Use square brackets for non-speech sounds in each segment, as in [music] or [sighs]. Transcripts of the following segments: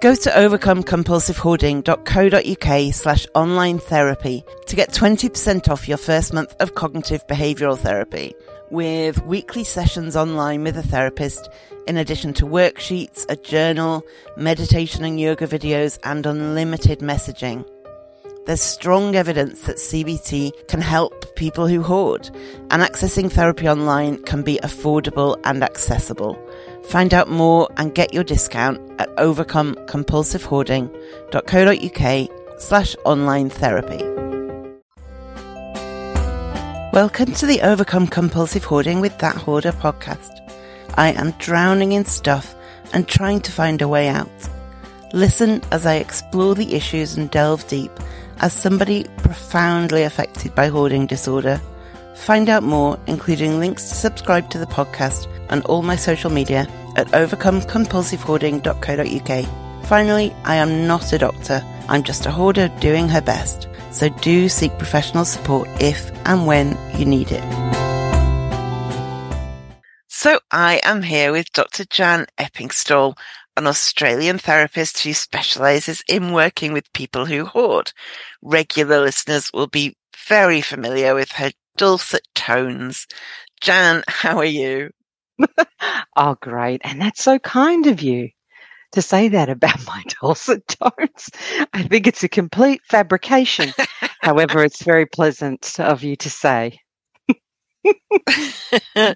Go to overcomecompulsivehoarding.co.uk slash online therapy to get 20% off your first month of cognitive behavioural therapy with weekly sessions online with a therapist in addition to worksheets, a journal, meditation and yoga videos and unlimited messaging. There's strong evidence that CBT can help people who hoard and accessing therapy online can be affordable and accessible. Find out more and get your discount at overcomecompulsivehoarding.co.uk slash online therapy. Welcome to the Overcome Compulsive Hoarding with That Hoarder podcast. I am drowning in stuff and trying to find a way out. Listen as I explore the issues and delve deep as somebody profoundly affected by hoarding disorder. Find out more, including links to subscribe to the podcast and all my social media at overcomecompulsivehoarding.co.uk. Finally, I am not a doctor. I'm just a hoarder doing her best. So do seek professional support if and when you need it. So I am here with Dr. Jan Eppingstall, an Australian therapist who specialises in working with people who hoard. Regular listeners will be very familiar with her dulcet tones. Jan, how are you? [laughs] oh, great. And that's so kind of you to say that about [laughs] my dulcet tones. I think it's a complete fabrication. However, it's very pleasant of you to say. [laughs]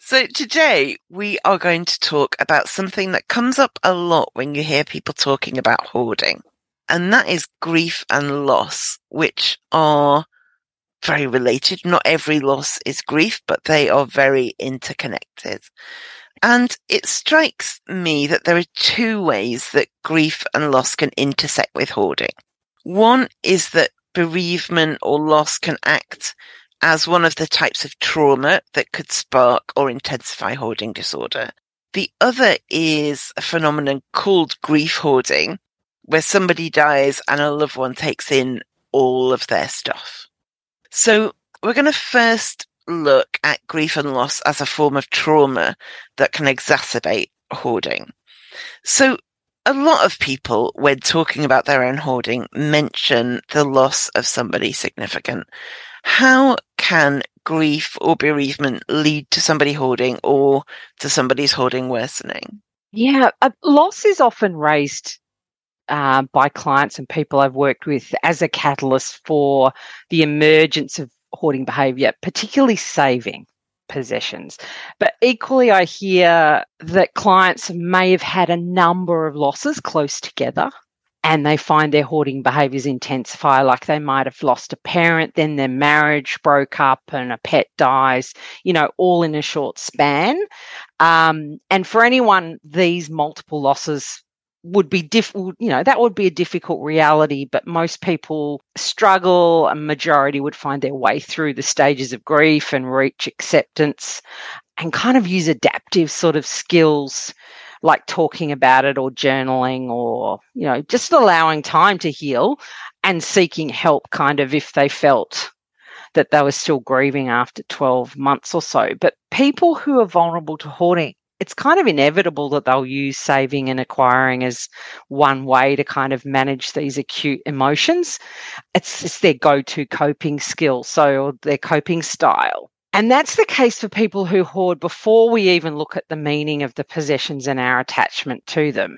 so today we are going to talk about something that comes up a lot when you hear people talking about hoarding. And that is grief and loss, which are very related. Not every loss is grief, but they are very interconnected. And it strikes me that there are two ways that grief and loss can intersect with hoarding. One is that bereavement or loss can act as one of the types of trauma that could spark or intensify hoarding disorder. The other is a phenomenon called grief hoarding, where somebody dies and a loved one takes in all of their stuff. So we're going to first look at grief and loss as a form of trauma that can exacerbate hoarding. So a lot of people, when talking about their own hoarding, mention the loss of somebody significant. How can grief or bereavement lead to somebody hoarding or to somebody's hoarding worsening? Yeah, uh, loss is often raised uh, by clients and people I've worked with as a catalyst for the emergence of hoarding behavior, particularly saving possessions. But equally, I hear that clients may have had a number of losses close together and they find their hoarding behaviors intensify. Like they might have lost a parent, then their marriage broke up and a pet dies, you know, all in a short span. Um, and for anyone, these multiple losses would be diff you know that would be a difficult reality but most people struggle a majority would find their way through the stages of grief and reach acceptance and kind of use adaptive sort of skills like talking about it or journaling or you know just allowing time to heal and seeking help kind of if they felt that they were still grieving after 12 months or so. But people who are vulnerable to hoarding it's kind of inevitable that they'll use saving and acquiring as one way to kind of manage these acute emotions. It's, their go to coping skill, so their coping style. And that's the case for people who hoard before we even look at the meaning of the possessions and our attachment to them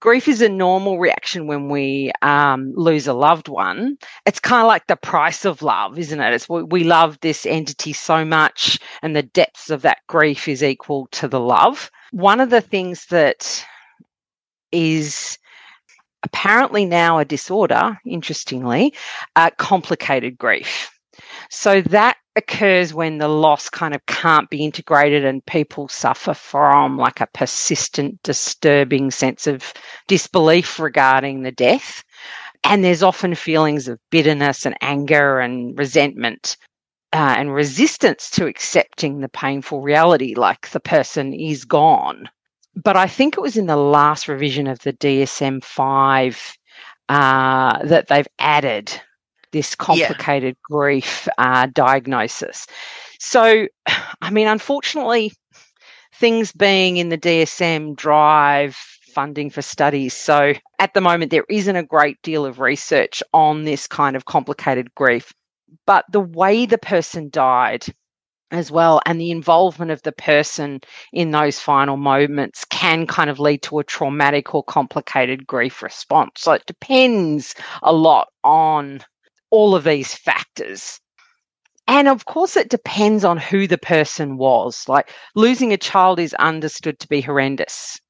grief is a normal reaction when we um, lose a loved one. It's kind of like the price of love, isn't it? It's we love this entity so much, and the depths of that grief is equal to the love. One of the things that is apparently now a disorder, interestingly, uh, complicated grief. So that occurs when the loss kind of can't be integrated and people suffer from like a persistent, disturbing sense of disbelief regarding the death. And there's often feelings of bitterness and anger and resentment uh, and resistance to accepting the painful reality, like the person is gone. But I think it was in the last revision of the DSM 5 uh, that they've added this complicated yeah. grief uh, diagnosis. So, [sighs] I mean, unfortunately, things being in the DSM drive funding for studies. So at the moment, there isn't a great deal of research on this kind of complicated grief. But the way the person died as well and the involvement of the person in those final moments can kind of lead to a traumatic or complicated grief response. So it depends a lot on all of these factors. And of course, it depends on who the person was. Like losing a child is understood to be horrendous.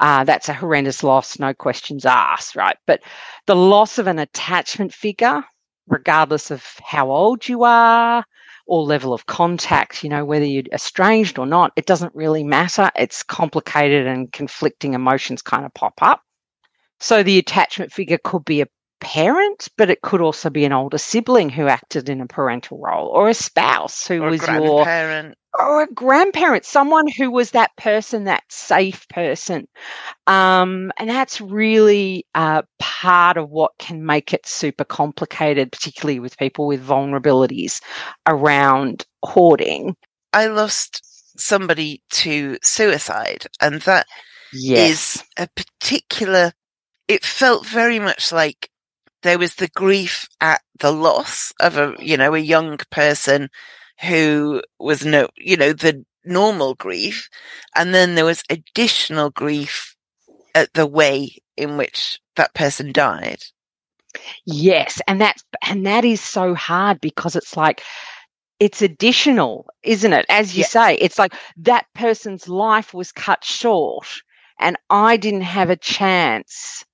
Uh, that's a horrendous loss, no questions asked, right? But the loss of an attachment figure, regardless of how old you are, or level of contact, you know, whether you're estranged or not, it doesn't really matter. It's complicated and conflicting emotions kind of pop up. So the attachment figure could be a parent, but it could also be an older sibling who acted in a parental role or a spouse who or was your parent or a grandparent, someone who was that person, that safe person. Um, and that's really uh, part of what can make it super complicated, particularly with people with vulnerabilities around hoarding. I lost somebody to suicide, and that yes. is a particular, it felt very much like there was the grief at the loss of a, you know, a young person who was no, you know, the normal grief. And then there was additional grief at the way in which that person died. Yes. And that's, and that is so hard because it's like, it's additional, isn't it? As you yeah. say, it's like that person's life was cut short and I didn't have a chance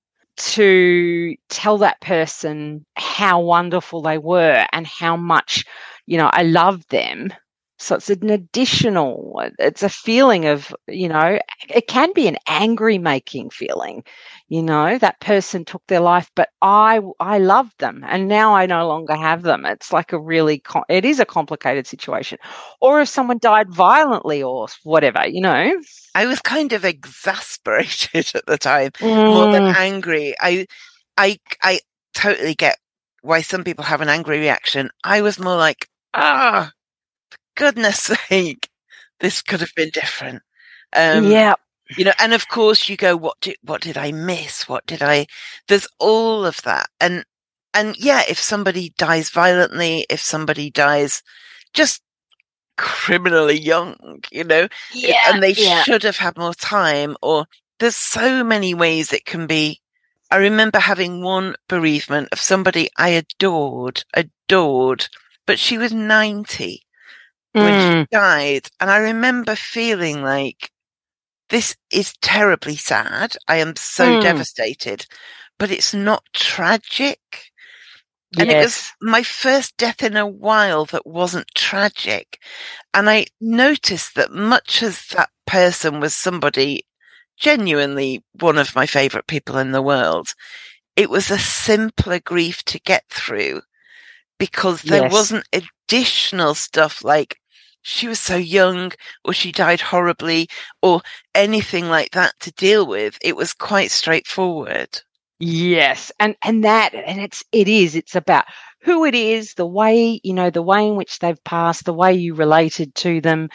to tell that person how wonderful they were and how much you know, I love them. So it's an additional, it's a feeling of, you know, it can be an angry making feeling, you know, that person took their life, but I, I loved them and now I no longer have them. It's like a really, it is a complicated situation. Or if someone died violently or whatever, you know. I was kind of exasperated [laughs] at the time, mm. more than mm. angry. I, I, I totally get why some people have an angry reaction. I was more like, ah, goodness [laughs] sake, this could have been different. Um, yeah. You know, and of course you go, what did, what did I miss? What did I, there's all of that. And, and yeah, if somebody dies violently, if somebody dies just criminally young, you know, yeah, and they yeah. should have had more time or there's so many ways it can be. I remember having one bereavement of somebody I adored, adored, but she was 90 when mm. she died. And I remember feeling like this is terribly sad. I am so mm. devastated, but it's not tragic. And yes. it was my first death in a while that wasn't tragic. And I noticed that much as that person was somebody genuinely one of my favorite people in the world, it was a simpler grief to get through because there yes. wasn't additional stuff like she was so young or she died horribly or anything like that to deal with. It was quite straightforward. Yes. And, and that, and it's, it is, it's about who it is, the way, you know, the way in which they've passed, the way you related to them.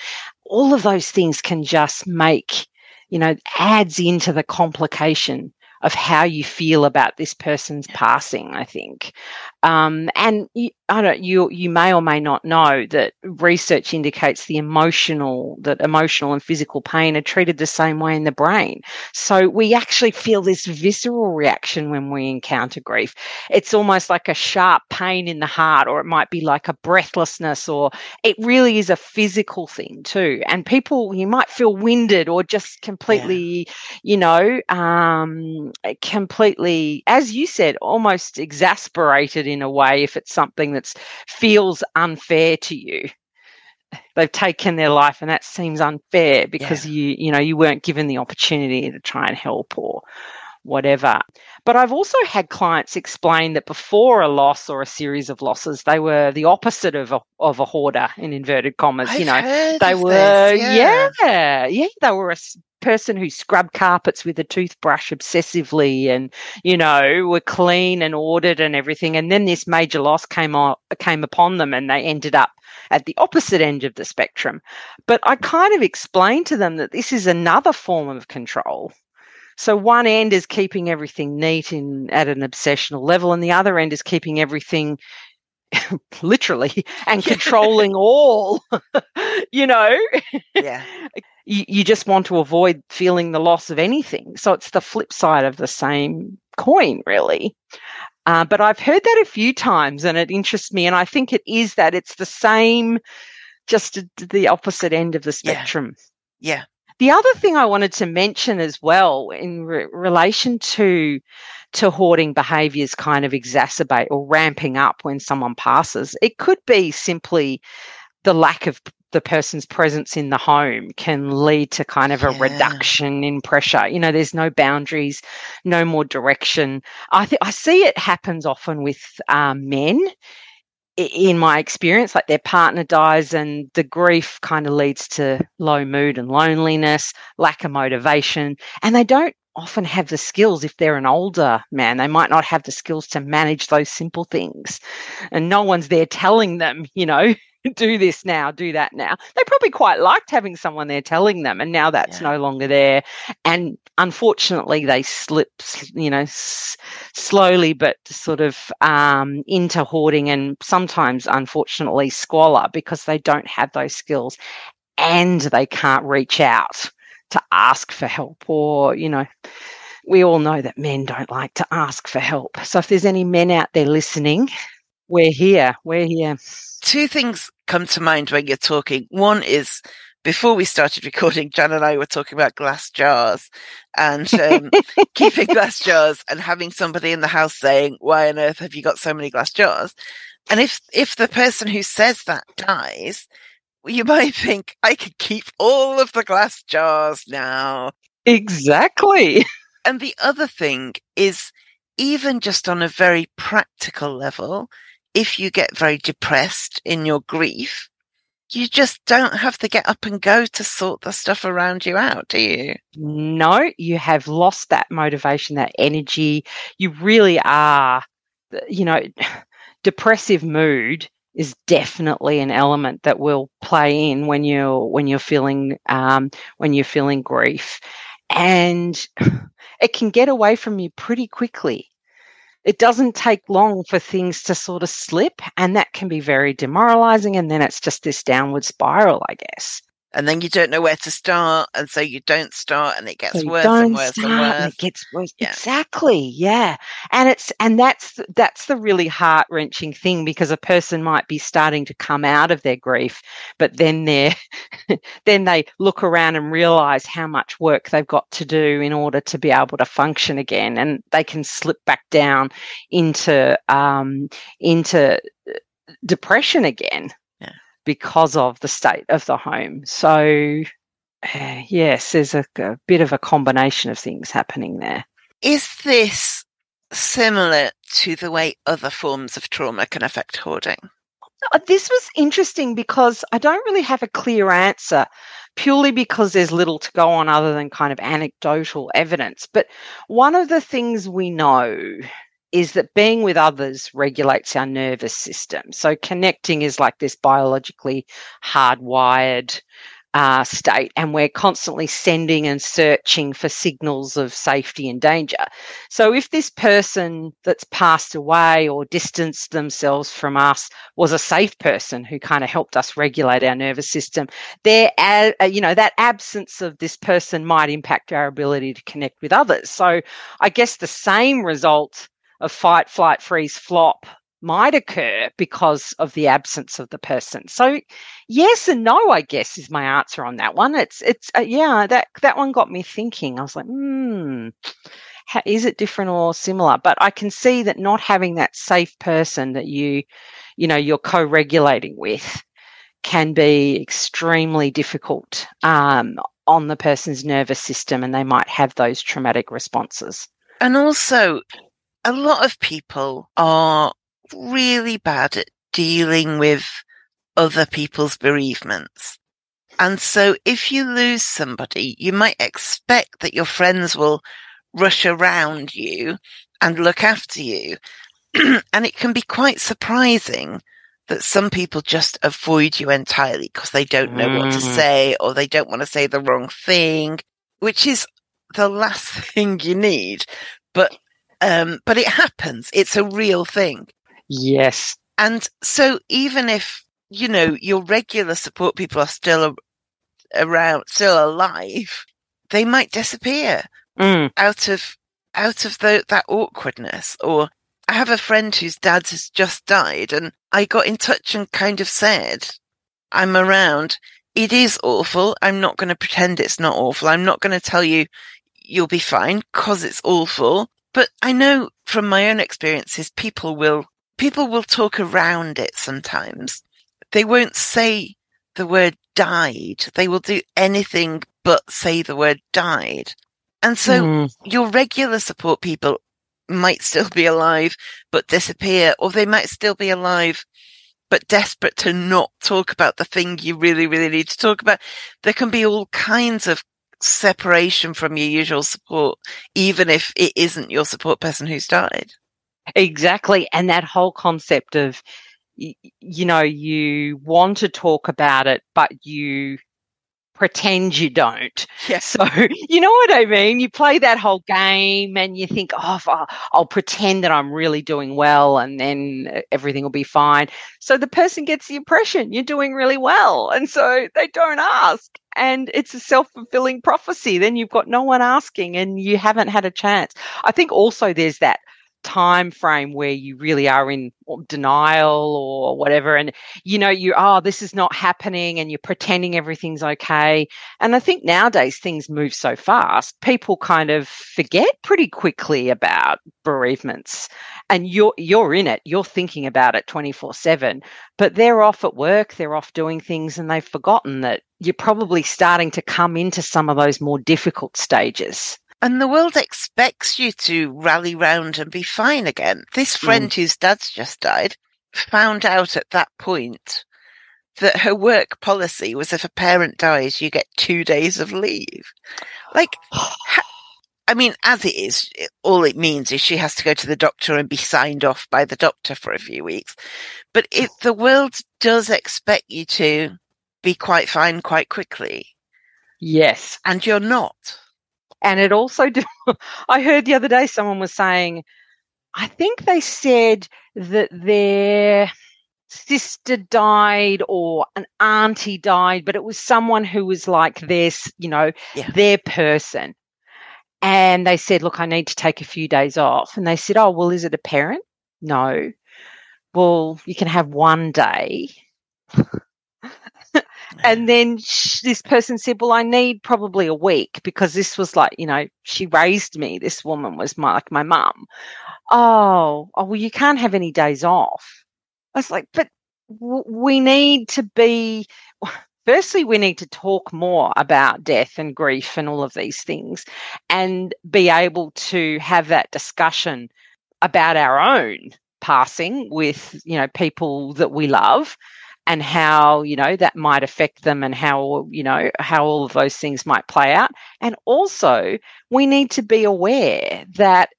All of those things can just make, you know, adds into the complication of how you feel about this person's passing, I think. Um, and you, I don't, you, you may or may not know that research indicates the emotional, that emotional and physical pain are treated the same way in the brain. So we actually feel this visceral reaction when we encounter grief. It's almost like a sharp pain in the heart, or it might be like a breathlessness, or it really is a physical thing too. And people, you might feel winded or just completely, yeah. you know, um, completely, as you said, almost exasperated in a way if it's something that feels unfair to you they've taken their life and that seems unfair because yeah. you you know you weren't given the opportunity to try and help or whatever. But i've also had clients explain that before a loss or a series of losses they were the opposite of a, of a hoarder in inverted commas I've you know. they were this, yeah. yeah yeah they were a person who scrubbed carpets with a toothbrush obsessively and you know were clean and ordered and everything and then this major loss came on came upon them and they ended up at the opposite end of the spectrum. But i kind of explained to them that this is another form of control So one end is keeping everything neat in at an obsessional level, and the other end is keeping everything [laughs] literally and controlling all. [laughs] you know, Yeah. [laughs] you, you just want to avoid feeling the loss of anything. So it's the flip side of the same coin, really. Uh, but I've heard that a few times, and it interests me. And I think it is that it's the same, just the opposite end of the Yeah. spectrum. Yeah. The other thing I wanted to mention as well in re- relation to to hoarding behaviors kind of exacerbate or ramping up when someone passes, it could be simply the lack of the person's presence in the home can lead to kind of a Yeah. reduction in pressure. You know, there's no boundaries, no more direction. I think I see it happens often with um, men in my experience, like their partner dies and the grief kind of leads to low mood and loneliness, lack of motivation, and they don't often have the skills if they're an older man. They might not have the skills to manage those simple things. And no one's there telling them, you know, [laughs] do this now, do that now. They probably quite liked having someone there telling them, and now that's Yeah. no longer there. And unfortunately, they slip, you know, s- slowly but sort of um, into hoarding and sometimes, unfortunately, squalor because they don't have those skills and they can't reach out to ask for help or, you know, we all know that men don't like to ask for help. So if there's any men out there listening, we're here. We're here. Two things come to mind when you're talking. One is before we started recording, Jan and I were talking about glass jars and um, [laughs] keeping glass jars and having somebody in the house saying, why on earth have you got so many glass jars? And if, if the person who says that dies, you might think, I could keep all of the glass jars now. Exactly. And the other thing is, even just on a very practical level, if you get very depressed in your grief, you just don't have to get up and go to sort the stuff around you out, do you? No, you have lost that motivation, that energy. You really are, you know, [sighs] depressive mood is definitely an element that will play in when you're when you're feeling um, when you're feeling grief, and [sighs] it can get away from you pretty quickly. It doesn't take long for things to sort of slip, and that can be very demoralizing. And then it's just this downward spiral, I guess. And then you don't know where to start, and so you don't start, and it gets So worse and worse and worse. it gets worse. Yeah. Exactly. Yeah. And it's and that's that's the really heart wrenching thing because a person might be starting to come out of their grief, but then they're [laughs] then they look around and realize how much work they've got to do in order to be able to function again, and they can slip back down into um, into uh, depression again. Because of the state of the home. So uh, yes, there's a, a bit of a combination of things happening there. Is this similar to the way other forms of trauma can affect hoarding? Uh, This was interesting because I don't really have a clear answer, purely because there's little to go on other than kind of anecdotal evidence. But one of the things we know is that being with others regulates our nervous system. So connecting is like this biologically hardwired uh, state, and we're constantly sending and searching for signals of safety and danger. So if this person that's passed away or distanced themselves from us was a safe person who kind of helped us regulate our nervous system, there, uh, you know, that absence of this person might impact our ability to connect with others. So I guess the same result of fight, flight, freeze, flop might occur because of the absence of the person. So yes and no, I guess is my answer on that one. It's it's uh, yeah, that that one got me thinking. I was like, hmm, how, is it different or similar? But I can see that not having that safe person that you, you know, you're co-regulating with, can be extremely difficult um, on the person's nervous system, and they might have those traumatic responses. And also, a lot of people are really bad at dealing with other people's bereavements. And so if you lose somebody, you might expect that your friends will rush around you and look after you. [clears throat] and it can be quite surprising that some people just avoid you entirely because they don't know what to Mm. say or they don't want to say the wrong thing, which is the last [laughs] thing you need, but, um, but it happens. It's a real thing. Yes. And so even if, you know, your regular support people are still around, still alive, they might disappear Mm. out of, out of the, that awkwardness or I have a friend whose dad has just died and I got in touch and kind of said, I'm around. It is awful. I'm not going to pretend it's not awful. I'm not going to tell you you'll be fine because it's awful. But I know from my own experiences, people will, people will talk around it sometimes. They won't say the word died. They will do anything but say the word died. And so Mm. your regular support people might still be alive but disappear, or they might still be alive but desperate to not talk about the thing you really, really need to talk about. There can be all kinds of separation from your usual support, even if it isn't your support person who's died. Exactly. And that whole concept of, you know, you want to talk about it, but you pretend you don't. Yes. So, [laughs] you know what I mean? You play that whole game and you think, oh, if I- I'll pretend that I'm really doing well and then uh, everything will be fine. So the person gets the impression you're doing really well. And so they don't ask. And it's a self fulfilling prophecy. Then you've got no one asking and you haven't had a chance. I think also there's that time frame where you really are in uh, denial or whatever and you know you oh this is not happening and you're pretending everything's okay. And i think nowadays things move so fast people kind of forget pretty quickly about bereavements and you're you're in it you're thinking about it 24/7 but they're off at work they're off doing things and they've forgotten that you're probably starting to come into some of those more difficult stages And the world expects you to rally round and be fine again. This hmm. friend whose dad's just died found out at that point that her work policy was if a parent dies, you get two days of leave. Like, I mean, as it is, all it means is she has to go to the doctor and be signed off by the doctor for a few weeks. But if the world does expect you to be quite fine quite quickly, yes and you're not. And it also, [laughs] do, I heard the other day someone was saying, I think they said that their sister died or an auntie died, but it was someone who was like this, you know, Yeah. their person. And they said, look, I need to take a few days off. And they said, oh, well, is it a parent? No. Well, you can have one day. And then sh- this person said, "Well, I need probably a week because this was like, you know, she raised me. This woman was my like my mum. Oh, oh, well, you can't have any days off." I was like, "But w- we need to be." [laughs] Firstly, we need to talk more about death and grief and all of these things, and be able to have that discussion about our own passing with you know people that we love and how you know that might affect them and how you know how all of those things might play out. And also we need to be aware that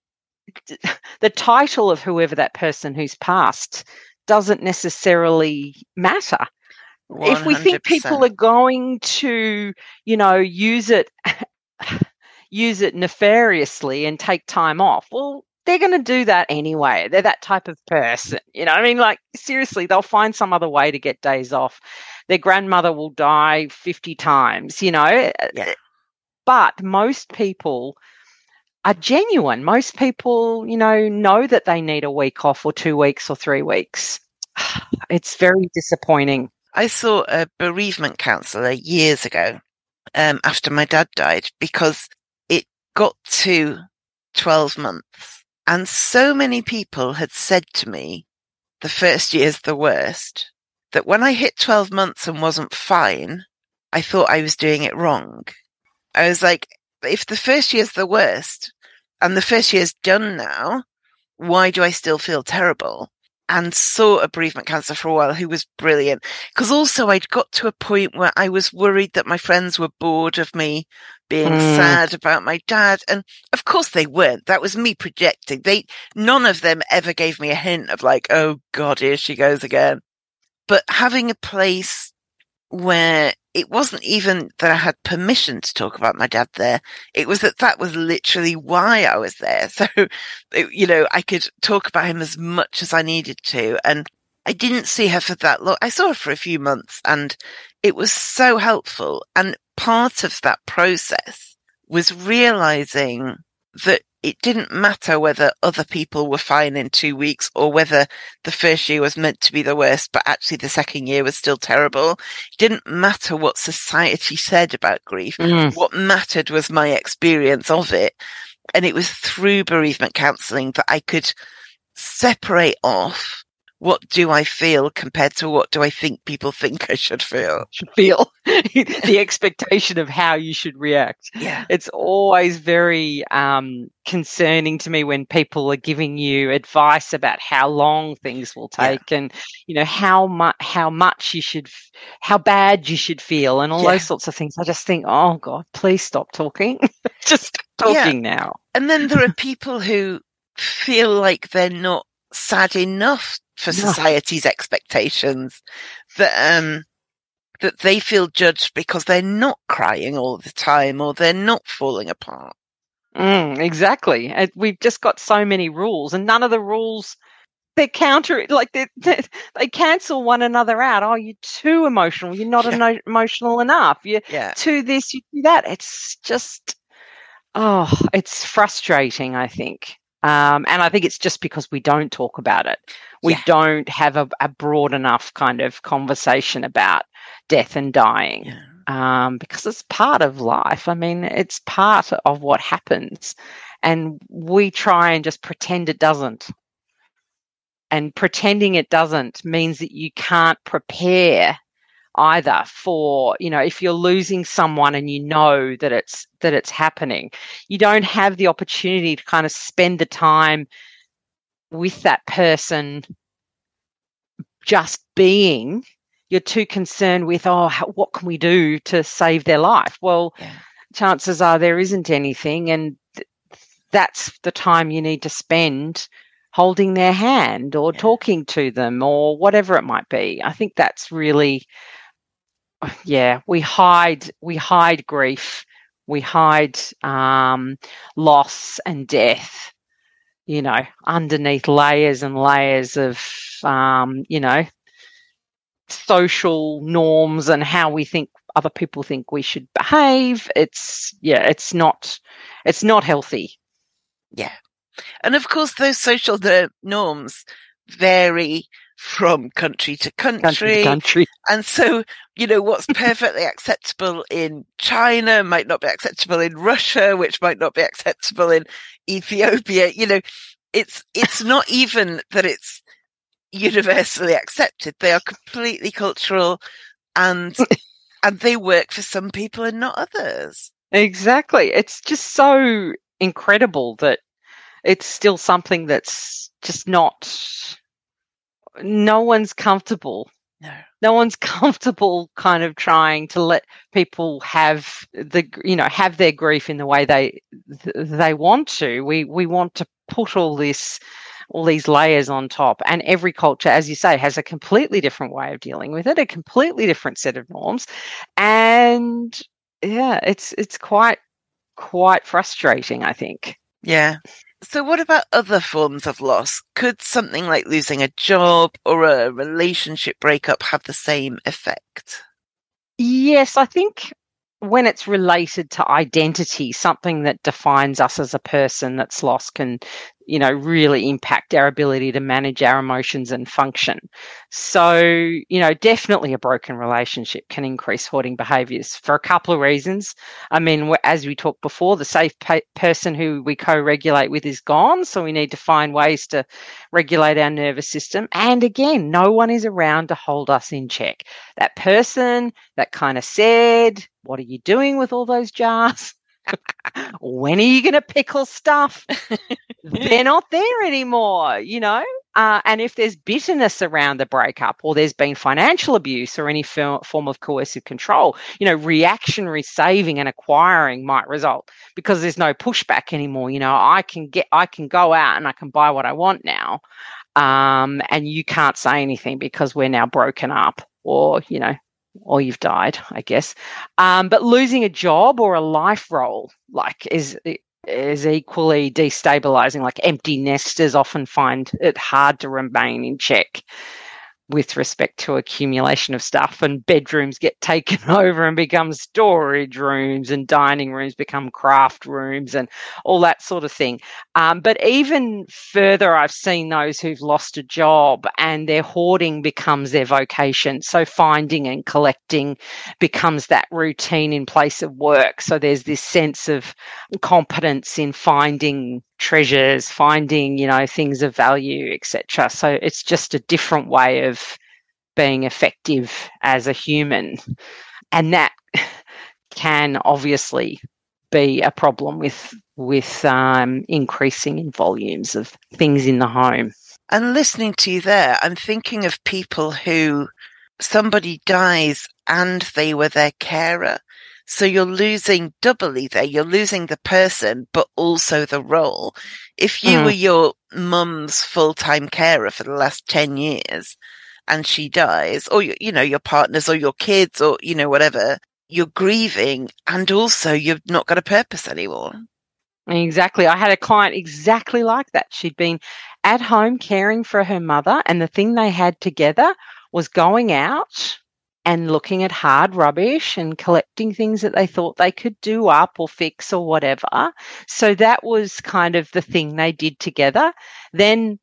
[laughs] the title of whoever that person who's passed doesn't necessarily matter. If we think people are going to you know use it [laughs] use it nefariously and take time off well they're going to do that anyway. They're that type of person you know i mean like seriously they'll find some other way to get days off. Their grandmother will die 50 times you know? Yeah. but most people are genuine. Most people you know know that they need a week off or 2 weeks or 3 weeks. [sighs] It's very disappointing. I saw a bereavement counsellor years ago um, after my dad died because it got to 12 months. And so many people had said to me, the first year's the worst, that when I hit 12 months and wasn't fine, I thought I was doing it wrong. I was like, if the first year's the worst and the first year's done now, why do I still feel terrible? And saw a bereavement counsellor for a while who was brilliant because also I'd got to a point where I was worried that my friends were bored of me being Mm. sad about my dad. And of course they weren't. That was me projecting. They, none of them ever gave me a hint of like, oh God, here she goes again. But having a place where it wasn't even that I had permission to talk about my dad there. It was that that was literally why I was there. [laughs] So, it, you know, I could talk about him as much as I needed to. And I didn't see her for that long. I saw her for a few months and it was so helpful. And part of that process was realizing that it didn't matter whether other people were fine in two weeks or whether the first year was meant to be the worst, but actually the second year was still terrible. It didn't matter what society said about grief. Mm. What mattered was my experience of it. And it was through bereavement counseling that I could separate off what do I feel compared to what do I think people think I should feel? [laughs] Should feel [laughs] the expectation of how you should react. Yeah. It's always very um, concerning to me when people are giving you advice about how long things will take yeah. and, you know, how much, how much you should, f- how bad you should feel and all yeah. those sorts of things. I just think, oh God, please stop talking. [laughs] just talking yeah. now. And then there are people who feel like they're not sad enough for society's expectations that um that they feel judged because they're not crying all the time or they're not falling apart. Mm, exactly. we've just got so many rules, and none of the rules they counter like they, they, they cancel one another out. Oh, you're too emotional. You're not yeah. emotional enough. You're yeah. too this. You do that. It's just oh, it's frustrating. I think. Um, and I think it's just because we don't talk about it. We yeah. don't have a, a, broad enough kind of conversation about death and dying yeah. um, because it's part of life. I mean, it's part of what happens. And we try and just pretend it doesn't. And pretending it doesn't means that you can't prepare either for you know if you're losing someone and you know that it's that it's happening you don't have the opportunity to kind of spend the time with that person just being you're too concerned with oh how, what can we do to save their life well yeah. chances are there isn't anything and th- that's the time you need to spend holding their hand or yeah. talking to them or whatever it might be i think that's really [sighs] yeah, we hide we hide grief, we hide um, loss and death. You know, underneath layers and layers of um, you know social norms and how we think other people think we should behave. It's yeah, it's not it's not healthy. Yeah, and of course those social norms vary from country to country. country, to country. And so, you know, what's perfectly acceptable in China might not be acceptable in Russia, which might not be acceptable in Ethiopia. You know, it's, it's not even that it's universally accepted. They are completely cultural and, [laughs] and they work for some people and not others. Exactly. It's just so incredible that it's still something that's just not no one's comfortable. No. No one's [laughs] comfortable kind of trying to let people have the you know have their grief in the way they they want to. We we want to put all this all these layers on top and every culture as you say has a completely different way of dealing with it, a completely different set of norms. And yeah, it's it's quite quite frustrating, I think. Yeah. So what about other forms of loss? Could something like losing a job or a relationship breakup have the same effect? Yes, I think when it's related to identity, something that defines us as a person that's lost can you know, really impact our ability to manage our emotions and function. So, you know, definitely a broken relationship can increase hoarding behaviors for a couple of reasons. I mean, as we talked before, the safe pa- person who we co regulate with is gone. So we need to find ways to regulate our nervous system. And again, no one is around to hold us in check. That person that kind of said, What are you doing with all those jars? When are you going to pickle stuff? [laughs] They're not there anymore, you know? Uh, and if there's bitterness around the breakup or there's been financial abuse or any f- form of coercive control, you know, reactionary saving and acquiring might result because there's no pushback anymore. You know, I can get, I can go out and I can buy what I want now. Um, and you can't say anything because we're now broken up or, you know, or you've died, I guess. Um, but losing a job or a life role, like, is is equally destabilizing. Like empty nesters often find it hard to remain in check with respect to accumulation of stuff and bedrooms get [laughs] taken over and become storage rooms and dining rooms become craft rooms and all that sort of thing. Um, but even further i've seen those who've lost a job and their hoarding becomes their vocation. So finding and collecting becomes that routine in place of work. So there's this sense of competence in finding treasures, finding, you know, things of value, etc. So it's just a different way of being effective as a human. And that can obviously be a problem with with um, increasing in volumes of things in the home. And listening to you there, I'm thinking of people who somebody dies and they were their carer. So you're losing doubly there. You're losing the person, but also the role. If you mm. were your mum's full-time carer for the last 10 years and she dies, or, you know, your partners or your kids or, you know, whatever, you're grieving and also you've not got a purpose anymore. Exactly. I had a client exactly like that. She'd been at home caring for her mother, and the thing they had together was going out and looking at hard rubbish and collecting things that they thought they could do up or fix or whatever. So that was kind of the thing they did together. Then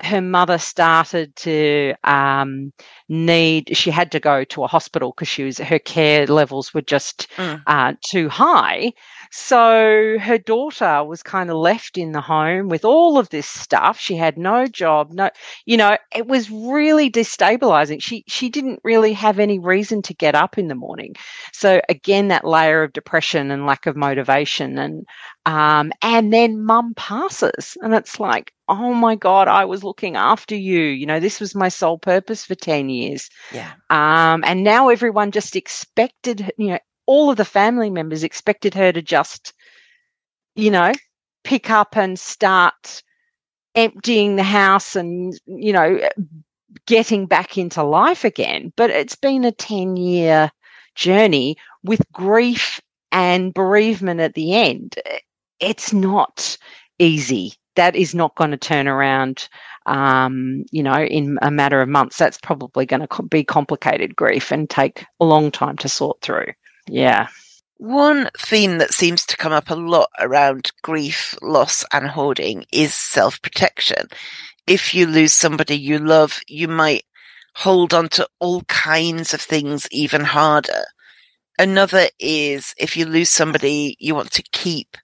her mother started to um, need she had to go to a hospital because she was her care levels were just mm. uh, too high so her daughter was kind of left in the home with all of this stuff. She had no job, no, you know, it was really destabilizing. She she didn't really have any reason to get up in the morning. So again, that layer of depression and lack of motivation, and um, and then mum passes, and it's like, oh my god, I was looking after you. You know, this was my sole purpose for ten years. Yeah. Um, and now everyone just expected, you know, all of the family members expected her to just, you know, pick up and start emptying the house and, you know, getting back into life again. But it's been a 10 year journey with grief and bereavement at the end. It's not easy. That is not going to turn around, um, you know, in a matter of months. That's probably going to be complicated grief and take a long time to sort through. Yeah. One theme that seems to come up a lot around grief, loss, and hoarding is self protection. If you lose somebody you love, you might hold on to all kinds of things even harder. Another is if you lose somebody, you want to keep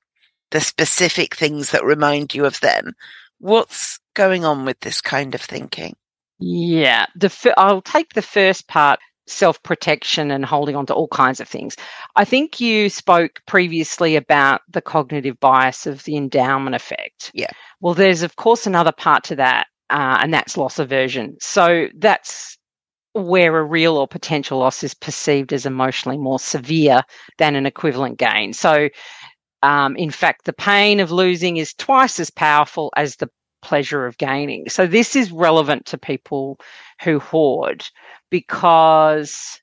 the specific things that remind you of them. What's going on with this kind of thinking? Yeah, the I'll take the first part self protection and holding on to all kinds of things. I think you spoke previously about the cognitive bias of the endowment effect. Yeah. Well, there's, of course, another part to that, uh, and that's loss aversion. So that's where a real or potential loss is perceived as emotionally more severe than an equivalent gain. So, um, in fact, the pain of losing is twice as powerful as the pleasure of gaining. So, this is relevant to people who hoard because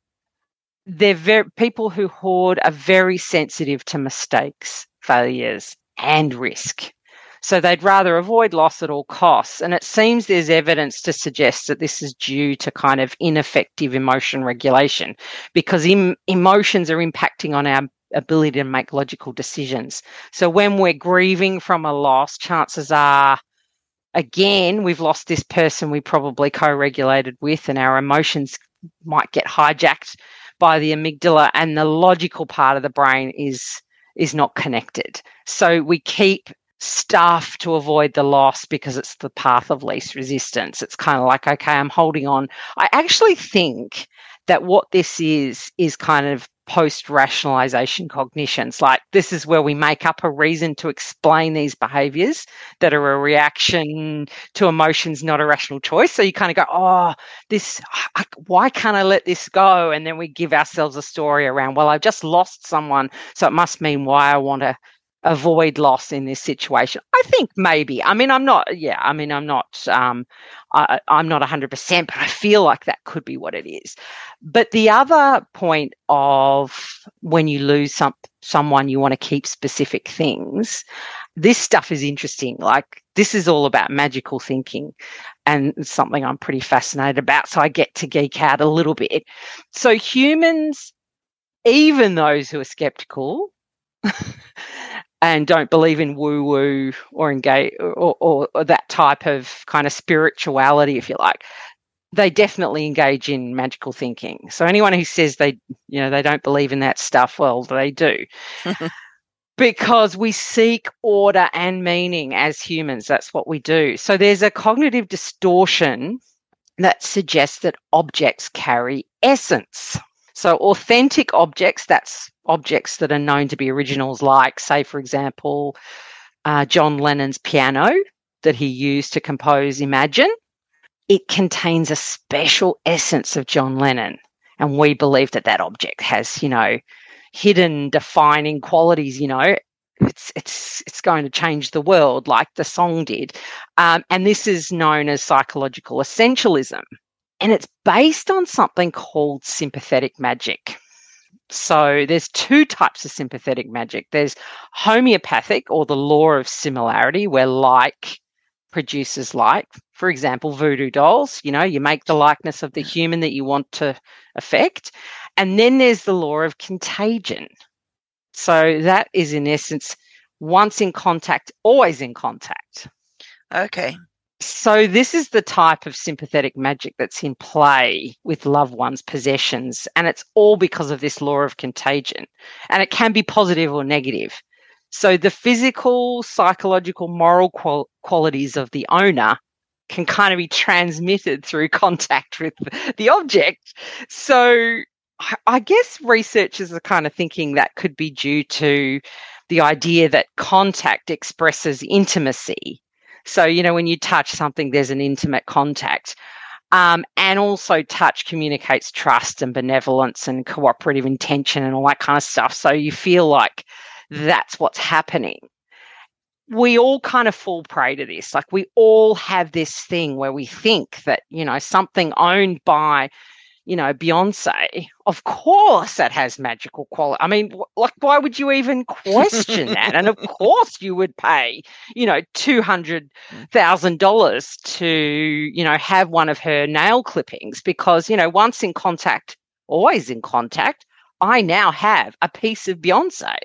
they're very people who hoard are very sensitive to mistakes, failures, and risk. So they'd rather avoid loss at all costs. And it seems there's evidence to suggest that this is due to kind of ineffective emotion regulation because em- emotions are impacting on our ability to make logical decisions. So when we're grieving from a loss, chances are again, we've lost this person we probably co regulated with, and our emotions might get hijacked by the amygdala, and the logical part of the brain is is not connected. So we keep stuff to avoid the loss because it's the path of least resistance. It's kind of like, okay, I'm holding on. I actually think that what this is is kind of post rationalization cognitions. Like this is where we make up a reason to explain these behaviors that are a reaction to emotions, not a rational choice. So you kind of go, oh, this, I, why can't I let this go? And then we give ourselves a story around, well, I've just lost someone. So it must mean why I want to avoid loss in this situation? I think maybe. I mean, I'm not. Yeah, I mean, I'm not. Um, I, I'm not 100, percent but I feel like that could be what it is. But the other point of when you lose some someone, you want to keep specific things. This stuff is interesting. Like this is all about magical thinking, and something I'm pretty fascinated about. So I get to geek out a little bit. So humans, even those who are skeptical. [laughs] and don't believe in woo woo or engage or, or, or, that type of kind of spirituality, if you like, they definitely engage in magical thinking. So anyone who says they, you know, they don't believe in that stuff, well, they do. [laughs] because we seek order and meaning as humans. That's what we do. So there's a cognitive distortion that suggests that objects carry essence. So authentic objects, that's objects that are known to be originals, like, say, for example, uh, John Lennon's piano that he used to compose Imagine. It contains a special essence of John Lennon. And we believe that that object has, you know, hidden defining qualities, you know, it's it's it's going to change the world like the song did um, and this is known as psychological essentialism and it's based on something called sympathetic magic. So there's two types of sympathetic magic. There's homeopathic or the law of similarity where like produces like. For example, voodoo dolls, you know, you make the likeness of the human that you want to affect. And then there's the law of contagion. So that is in essence once in contact, always in contact. Okay. So, this is the type of sympathetic magic that's in play with loved ones' possessions. And it's all because of this law of contagion. And it can be positive or negative. So, the physical, psychological, moral qual- qualities of the owner can kind of be transmitted through [laughs] contact with the object. So, I guess researchers are kind of thinking that could be due to the idea that contact expresses intimacy so, you know, when you touch something, there's an intimate contact. Um, and also, touch communicates trust and benevolence and cooperative intention and all that kind of stuff. So, you feel like that's what's happening. We all kind of fall prey to this. Like, we all have this thing where we think that, you know, something owned by you know, Beyonce, of course that has magical quality. I mean, like, why would you even question [laughs] that? And of course you would pay, you know, $200,000 to, you know, have one of her nail clippings because, you know, once in contact, always in contact, I now have a piece of Beyonce.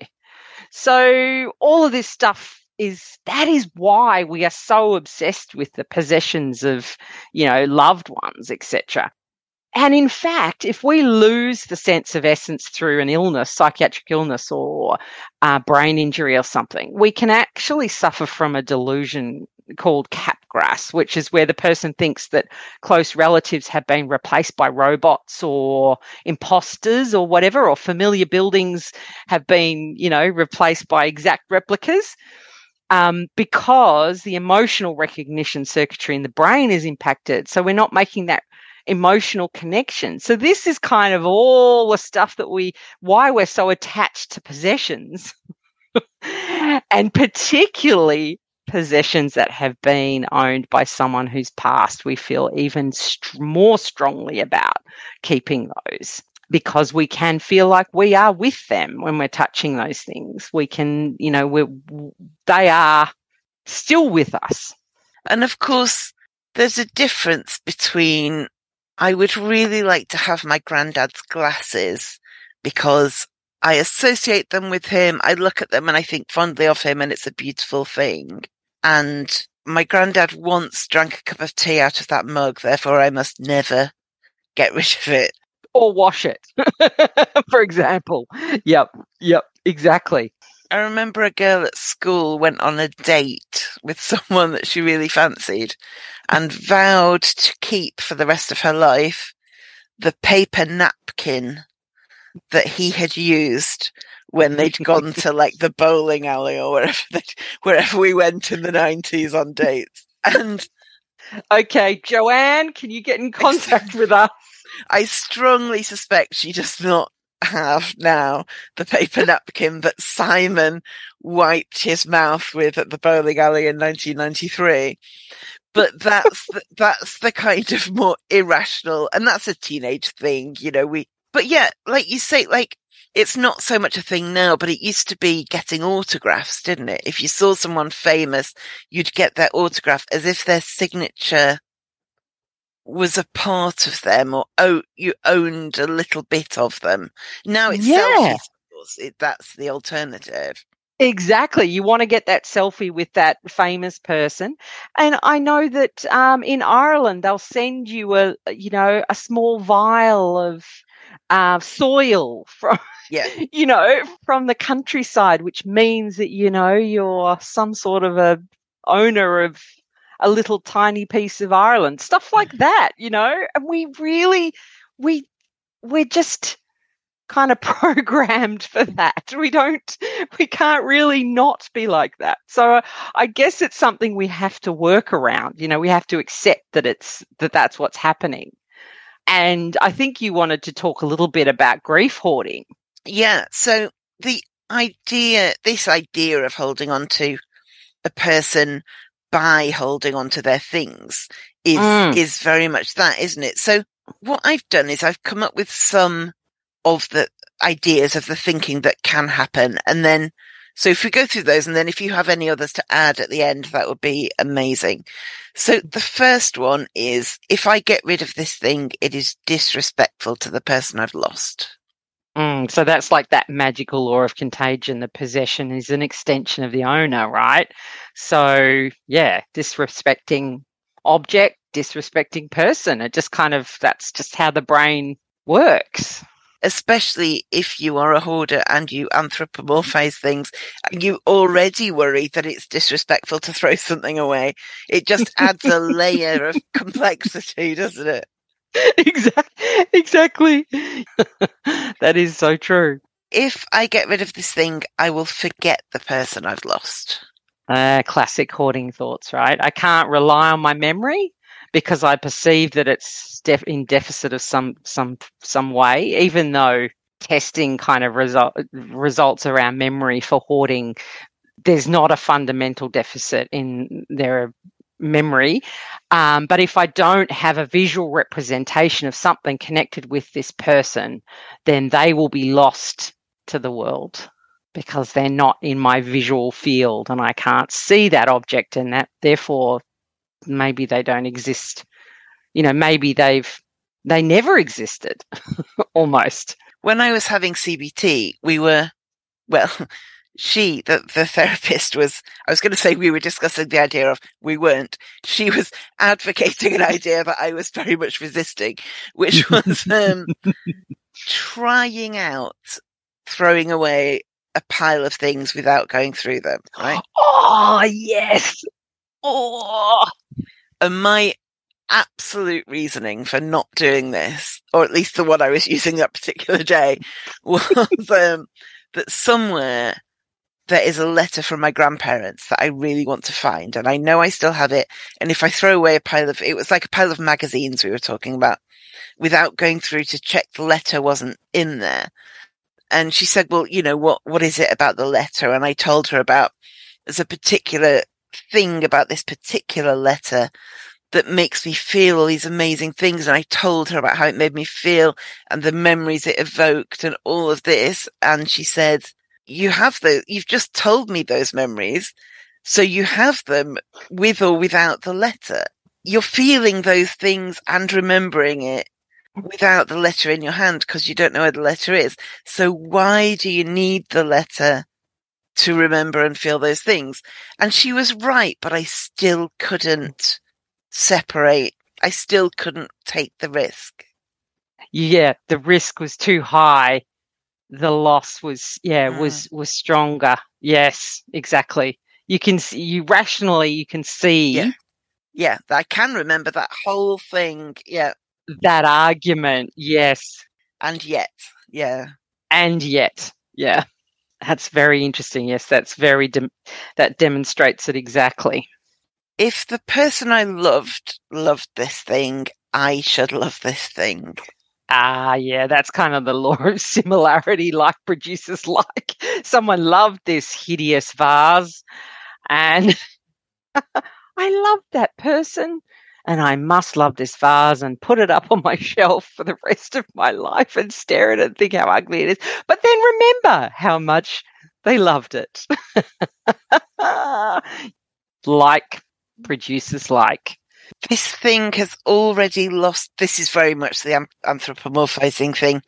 So all of this stuff is that is why we are so obsessed with the possessions of you know loved ones etc and in fact, if we lose the sense of essence through an illness, psychiatric illness or uh, brain injury or something, we can actually suffer from a delusion called capgras, which is where the person thinks that close relatives have been replaced by robots or imposters or whatever, or familiar buildings have been, you know, replaced by exact replicas. Um, because the emotional recognition circuitry in the brain is impacted. So we're not making that emotional connection. So this is kind of all the stuff that we, why we're so attached to possessions [laughs] and particularly possessions that have been owned by someone who's passed. We feel even st- more strongly about keeping those because we can feel like we are with them when we're touching those things. We can, you know, we they are still with us. And of course, there's a difference between I would really like to have my granddad's glasses because I associate them with him. I look at them and I think fondly of him and it's a beautiful thing. And my granddad once drank a cup of tea out of that mug, therefore I must never get rid of it. Or wash it, [laughs] for example. Yep, yep, exactly. I remember a girl at school went on a date with someone that she really fancied and vowed to keep for the rest of her life the paper napkin that he had used when they'd gone to like the bowling alley or wherever [laughs] wherever we went in the 90s on dates. And okay, Joanne, can you get in contact with us? I strongly suspect she does not have now the paper napkin that Simon wiped his mouth with at the bowling alley in 1993. But that's the, [laughs] that's the kind of more irrational, and that's a teenage thing, you know. We, but yeah, like you say, like it's not so much a thing now, but it used to be getting autographs, didn't it? If you saw someone famous, you'd get their autograph as if their signature was a part of them or oh, you owned a little bit of them. Now it's Yeah. It, that's the alternative. Exactly. You want to get that selfie with that famous person. And I know that um, in Ireland, they'll send you a, you know, a small vial of uh, soil from, Yeah. [laughs] you know, from the countryside, which means that, you know, you're some sort of a owner of a little tiny piece of Ireland, stuff like [laughs] that, you know, and we really, we, we're just kind of [laughs] programmed for that. We don't, we can't really not be like that. So I guess it's something we have to work around. You know, we have to accept that it's, that that's what's happening. And I think you wanted to talk a little bit about grief hoarding. Yeah. So the idea, this idea of holding on to a person by holding on to their things is, Mm. is very much that, isn't it? So what I've done is I've come up with some of the ideas of the thinking that can happen. And then, so if we go through those and then if you have any others to add at the end, that would be amazing. So the first one is if I get rid of this thing, it is disrespectful to the person I've lost. Mm, so that's like that magical law of contagion. The possession is an extension of the owner, right? So yeah, disrespecting object, disrespecting person. It just kind of, that's just how the brain works. especially if you are a hoarder and you anthropomorphize things you already worry that it's disrespectful to throw something away. It just adds a layer of [laughs] complexity, doesn't it? [laughs] exactly. Exactly. [laughs] that is so true. If I get rid of this thing, I will forget the person I've lost. Uh, classic hoarding thoughts, right? I can't rely on my memory because I perceive that it's def- in deficit of some some some way, even though testing kind of result results around memory for hoarding, there's not a fundamental deficit in their memory. Um, but if I don't have a visual representation of something connected with this person, then they will be lost to the world because they're not in my visual field and I can't see that object and that therefore maybe they don't exist. You know, maybe they've they never existed [laughs] almost. When I was having CBT, we were, well, she, the, the therapist was, I was going to say we were discussing the idea of, we weren't. She was advocating an idea that I was very much resisting, which [laughs] was, um, trying out throwing away a pile of things without going through them, right? Oh yes. Oh And my absolute reasoning for not doing this, or at least the one I was using that particular day, [laughs] was um, that somewhere there is a letter from my grandparents that I really want to find. And I know I still have it. And if I throw away a pile of, it was like a pile of magazines we were talking about without going through to check the letter wasn't in there. And she said, well, you know, what, what is it about the letter? And I told her about, there's a particular thing about this particular letter that makes me feel all these amazing things. And I told her about how it made me feel and the memories it evoked and all of this. And she said, you have those, you've just told me those memories. So you have them with or without the letter. You're feeling those things and remembering it without the letter in your hand because you don't know where the letter is. So why do you need the letter to remember and feel those things? And she was right, but I still couldn't separate. I still couldn't take the risk. yeah, the risk was too high. The loss was yeah, Mm. was was stronger. Yes, exactly. You can see you rationally you can see Yeah. Yeah, I can remember that whole thing. Yeah. that argument. Yes. And yet, yeah. and yet yeah that's very interesting yes that's very dem- that demonstrates it exactly If the person I loved loved this thing, I should love this thing. Ah, yeah, that's kind of the law of [laughs] similarity, like produces like. Someone loved this hideous vase, and [laughs] I loved that person, and I must love this vase and put it up on my [laughs] shelf for the rest of my life and stare at it and think how ugly it is. But then remember how much they loved it. like produces like. This thing has already lost. This is very much the anthropomorphizing thing.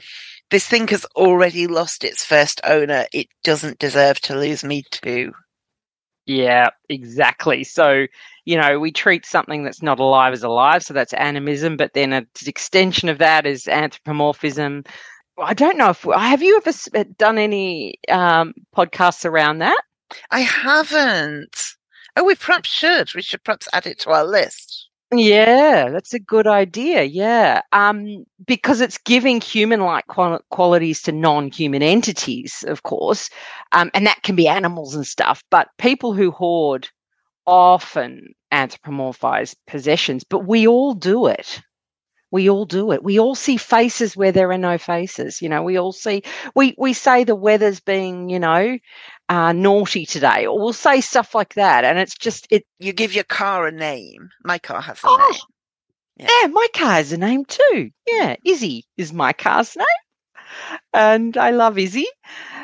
This thing has already lost its first owner. It doesn't deserve to lose me too. Yeah, exactly. So, you know, we treat something that's not alive as alive. So that's animism. But then an extension of that is anthropomorphism. I don't know if have you ever done any um, podcasts around that? I haven't. Oh, we perhaps should. We should perhaps add it to our list. Yeah, that's a good idea. Yeah. Um, because it's giving human like qual- qualities to non human entities, of course. Um, and that can be animals and stuff. But people who hoard often anthropomorphize possessions, but we all do it. We all do it. We all see faces where there are no faces. You know, we all see, we, we say the weather's being, you know, uh, naughty today, or we'll say stuff like that. And it's just, it. You give your car a name. My car has a oh, name. Yeah. yeah, my car has a name too. Yeah, Izzy is my car's name. And I love Izzy.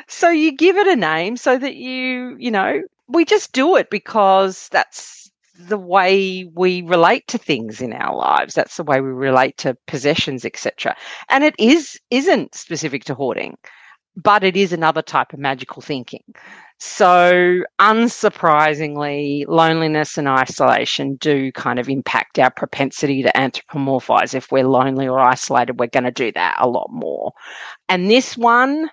So you give it a name so that you, you know, we just do it because that's the way we relate to things in our lives. That's the way we relate to possessions, etc. And it is isn't specific to hoarding, but it is another type of magical thinking. So, unsurprisingly, loneliness and isolation do kind of impact our propensity to anthropomorphize. If we're lonely or isolated, we're going to do that a lot more. And this one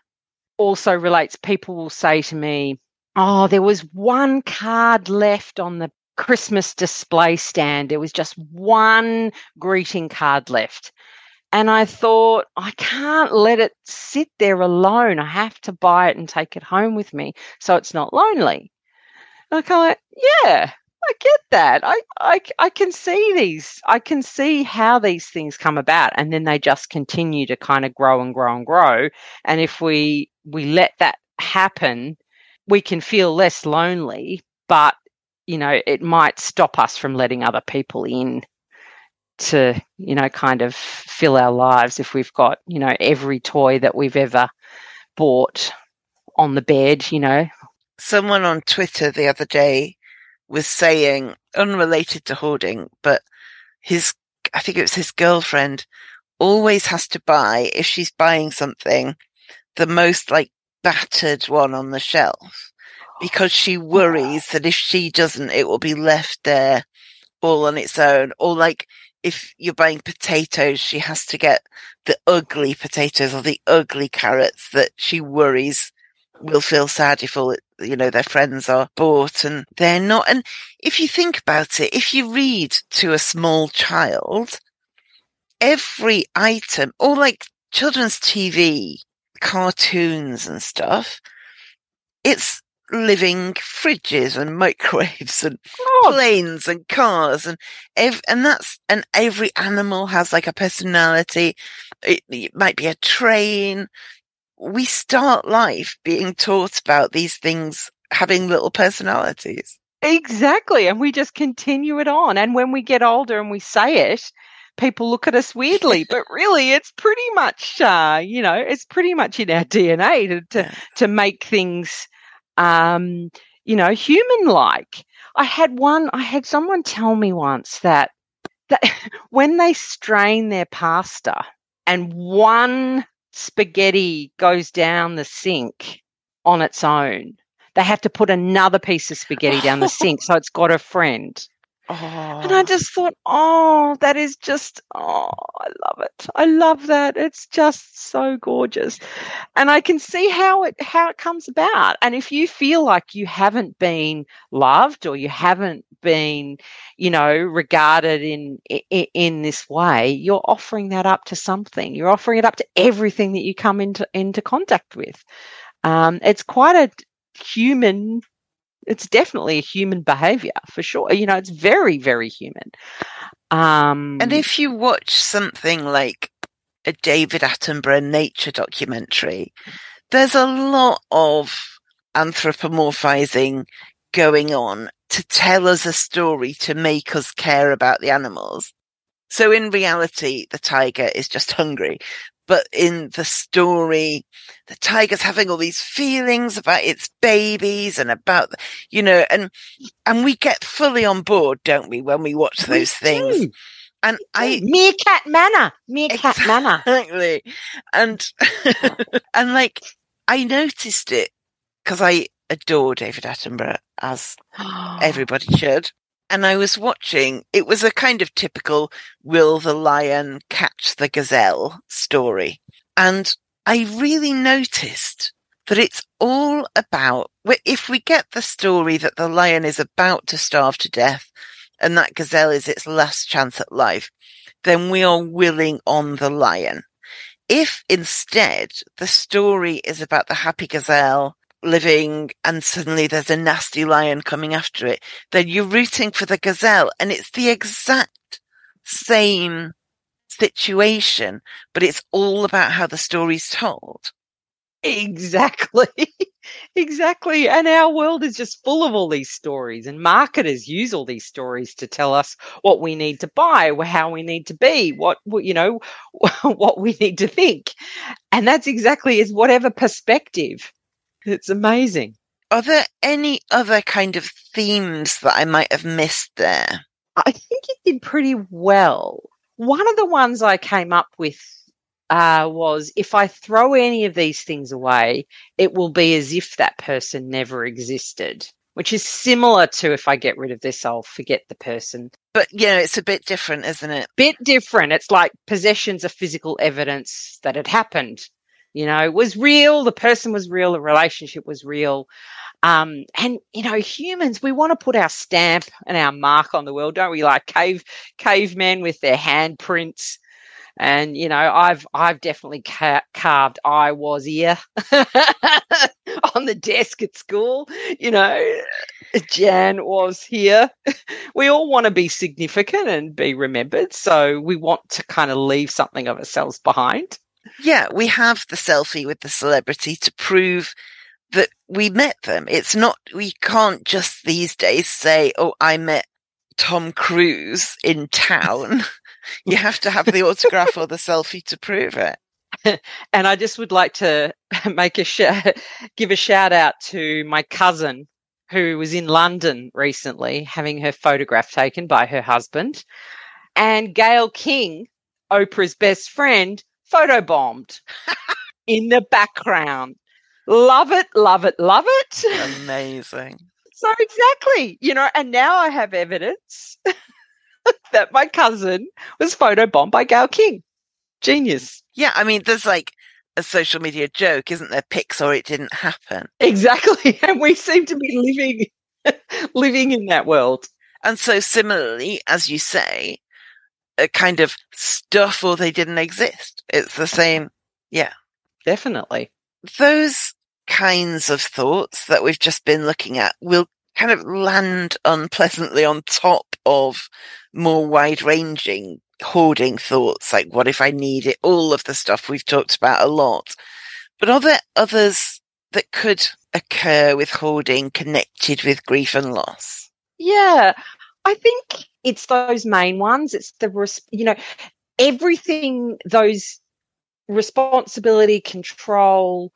also relates, people will say to me, Oh, there was one card left on the Christmas display stand. There was just one greeting card left. And I thought, I can't let it sit there alone. I have to buy it and take it home with me so it's not lonely. And I kind of, yeah, I get that. I, I, I can see these. I can see how these things come about, and then they just continue to kind of grow and grow and grow. And if we we let that happen, we can feel less lonely, but you know, it might stop us from letting other people in to, you know, kind of fill our lives if we've got, you know, every toy that we've ever bought on the bed, you know. Someone on Twitter the other day was saying, unrelated to hoarding, but his, I think it was his girlfriend, always has to buy, if she's buying something, the most like battered one on the shelf because she [gasps] worries that if she doesn't, it will be left there all on its own. Or like if you're buying potatoes, she has to get the ugly potatoes or the ugly carrots that she worries will feel sad if all, you know, their friends are bought and they're not. And if you think about it, if you read to a small child, every item, or like children's TV, cartoons and stuff, it's living fridges and microwaves and oh. planes and cars and ev- and that's and every animal has like a personality. It, it might be a train. We start life being taught about these things having little personalities. Exactly and we just continue it on and when we get older and we say it people look at us weirdly, [laughs] but really it's pretty much, uh, you know, it's pretty much in our DNA to, to, to make things um, you know, human like. I had one, I had someone tell me once that, that [laughs] when they strain their pasta and one spaghetti goes down the sink on its own, they have to put another piece of spaghetti down the sink so it's got a friend. Oh. And I just thought, oh, that is just, oh, I love it. I love that. It's just so gorgeous. And I can see how it, how it comes about. And if you feel like you haven't been loved or you haven't been, you know, regarded in, in, in this way, you're offering that up to something. You're offering it up to everything that you come into, into contact with. Um, it's quite a human it's definitely a human behavior for sure. You know, it's very, very human. Um, and if you watch something like a David Attenborough nature documentary, there's a lot of anthropomorphizing going on to tell us a story to make us care about the animals. So in reality, the tiger is just hungry. But in the story, the tiger's having all these feelings about its babies and about, you know, and, and we get fully on board, don't we, when we watch those we things. Do. And I Meerkat Manor, meerkat exactly. manner, exactly. And [laughs] and like I noticed it because I adore David Attenborough, as [gasps] everybody should. And I was watching, it was a kind of typical will the lion catch the gazelle story. And I really noticed that it's all about, if we get the story that the lion is about to starve to death and that gazelle is its last chance at life, then we are willing on the lion. If instead the story is about the happy gazelle living and suddenly there's a nasty lion coming after it, then you're rooting for the gazelle and it's the exact same situation, but it's all about how the story's told. Exactly. [laughs] exactly. And our world is just full of all these stories and marketers use all these stories to tell us what we need to buy, how we need to be, what, you know, [laughs] what we need to think. And that's exactly is whatever perspective it's amazing. Are there any other kind of themes that I might have missed there? I think you did pretty well. One of the ones I came up with uh, was if I throw any of these things away, it will be as if that person never existed, which is similar to if I get rid of this, I'll forget the person. But, you know, it's a bit different, isn't it? Bit different. It's like possessions of physical evidence that had happened you know, was real. The person was real. The relationship was real. Um, and you know, humans, we want to put our stamp and our mark on the world, don't we? Like cave cavemen with their handprints. And you know, I've I've definitely ca- carved "I was here" [laughs] on the desk at school. You know, Jan was here. [laughs] We all want to be significant and be remembered, so we want to kind of leave something of ourselves behind. Yeah, we have the selfie with the celebrity to prove that we met them. It's not, we can't just these days say, oh, I met Tom Cruise in town. [laughs] you have to have the autograph or the selfie to prove it. [laughs] and I just would like to [laughs] make a sh- give a shout out to my cousin who was in London recently having her photograph taken by her husband and Gayle King, Oprah's best friend, photobombed in the background. Love it, love it, love it. Amazing. so exactly, you know, and now I have evidence [laughs] that my cousin was photobombed by Gayle King. Genius. Yeah, I mean, there's like a social media joke, isn't there? Pics or it didn't happen. Exactly, [laughs] and we seem to be living [laughs] living in that world. And so, similarly, as you say, a kind of stuff or they didn't exist. It's the same. Yeah. Definitely. Those kinds of thoughts that we've just been looking at will kind of land unpleasantly on top of more wide ranging hoarding thoughts. Like, what if I need it? All of the stuff we've talked about a lot. But are there others that could occur with hoarding connected with grief and loss? Yeah. I think it's those main ones. It's the, you know, everything, those responsibility, control,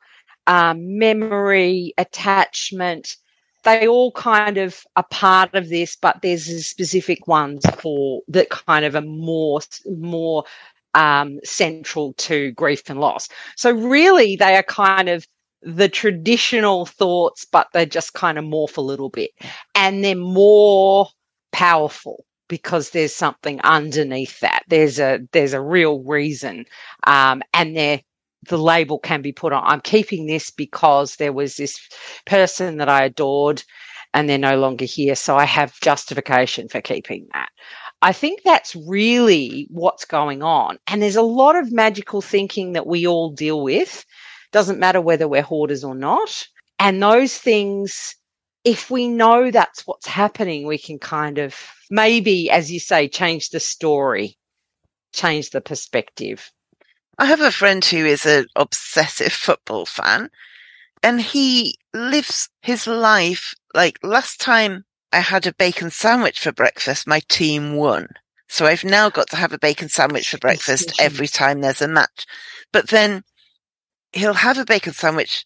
um, memory, attachment, they all kind of are part of this, but there's specific ones for that kind of are more, more um, central to grief and loss. So really, they are kind of the traditional thoughts, but they just kind of morph a little bit, and they're more powerful because there's something underneath that. There's a there's a real reason, um, and there the label can be put on. I'm keeping this because there was this person that I adored, and they're no longer here, so I have justification for keeping that. I think that's really what's going on, and there's a lot of magical thinking that we all deal with. Doesn't matter whether we're hoarders or not, and those things if we know that's what's happening, we can kind of maybe, as you say, change the story, change the perspective. I have a friend who is an obsessive football fan and he lives his life like last time I had a bacon sandwich for breakfast, my team won. So I've now got to have a bacon sandwich for breakfast every time there's a match. But then he'll have a bacon sandwich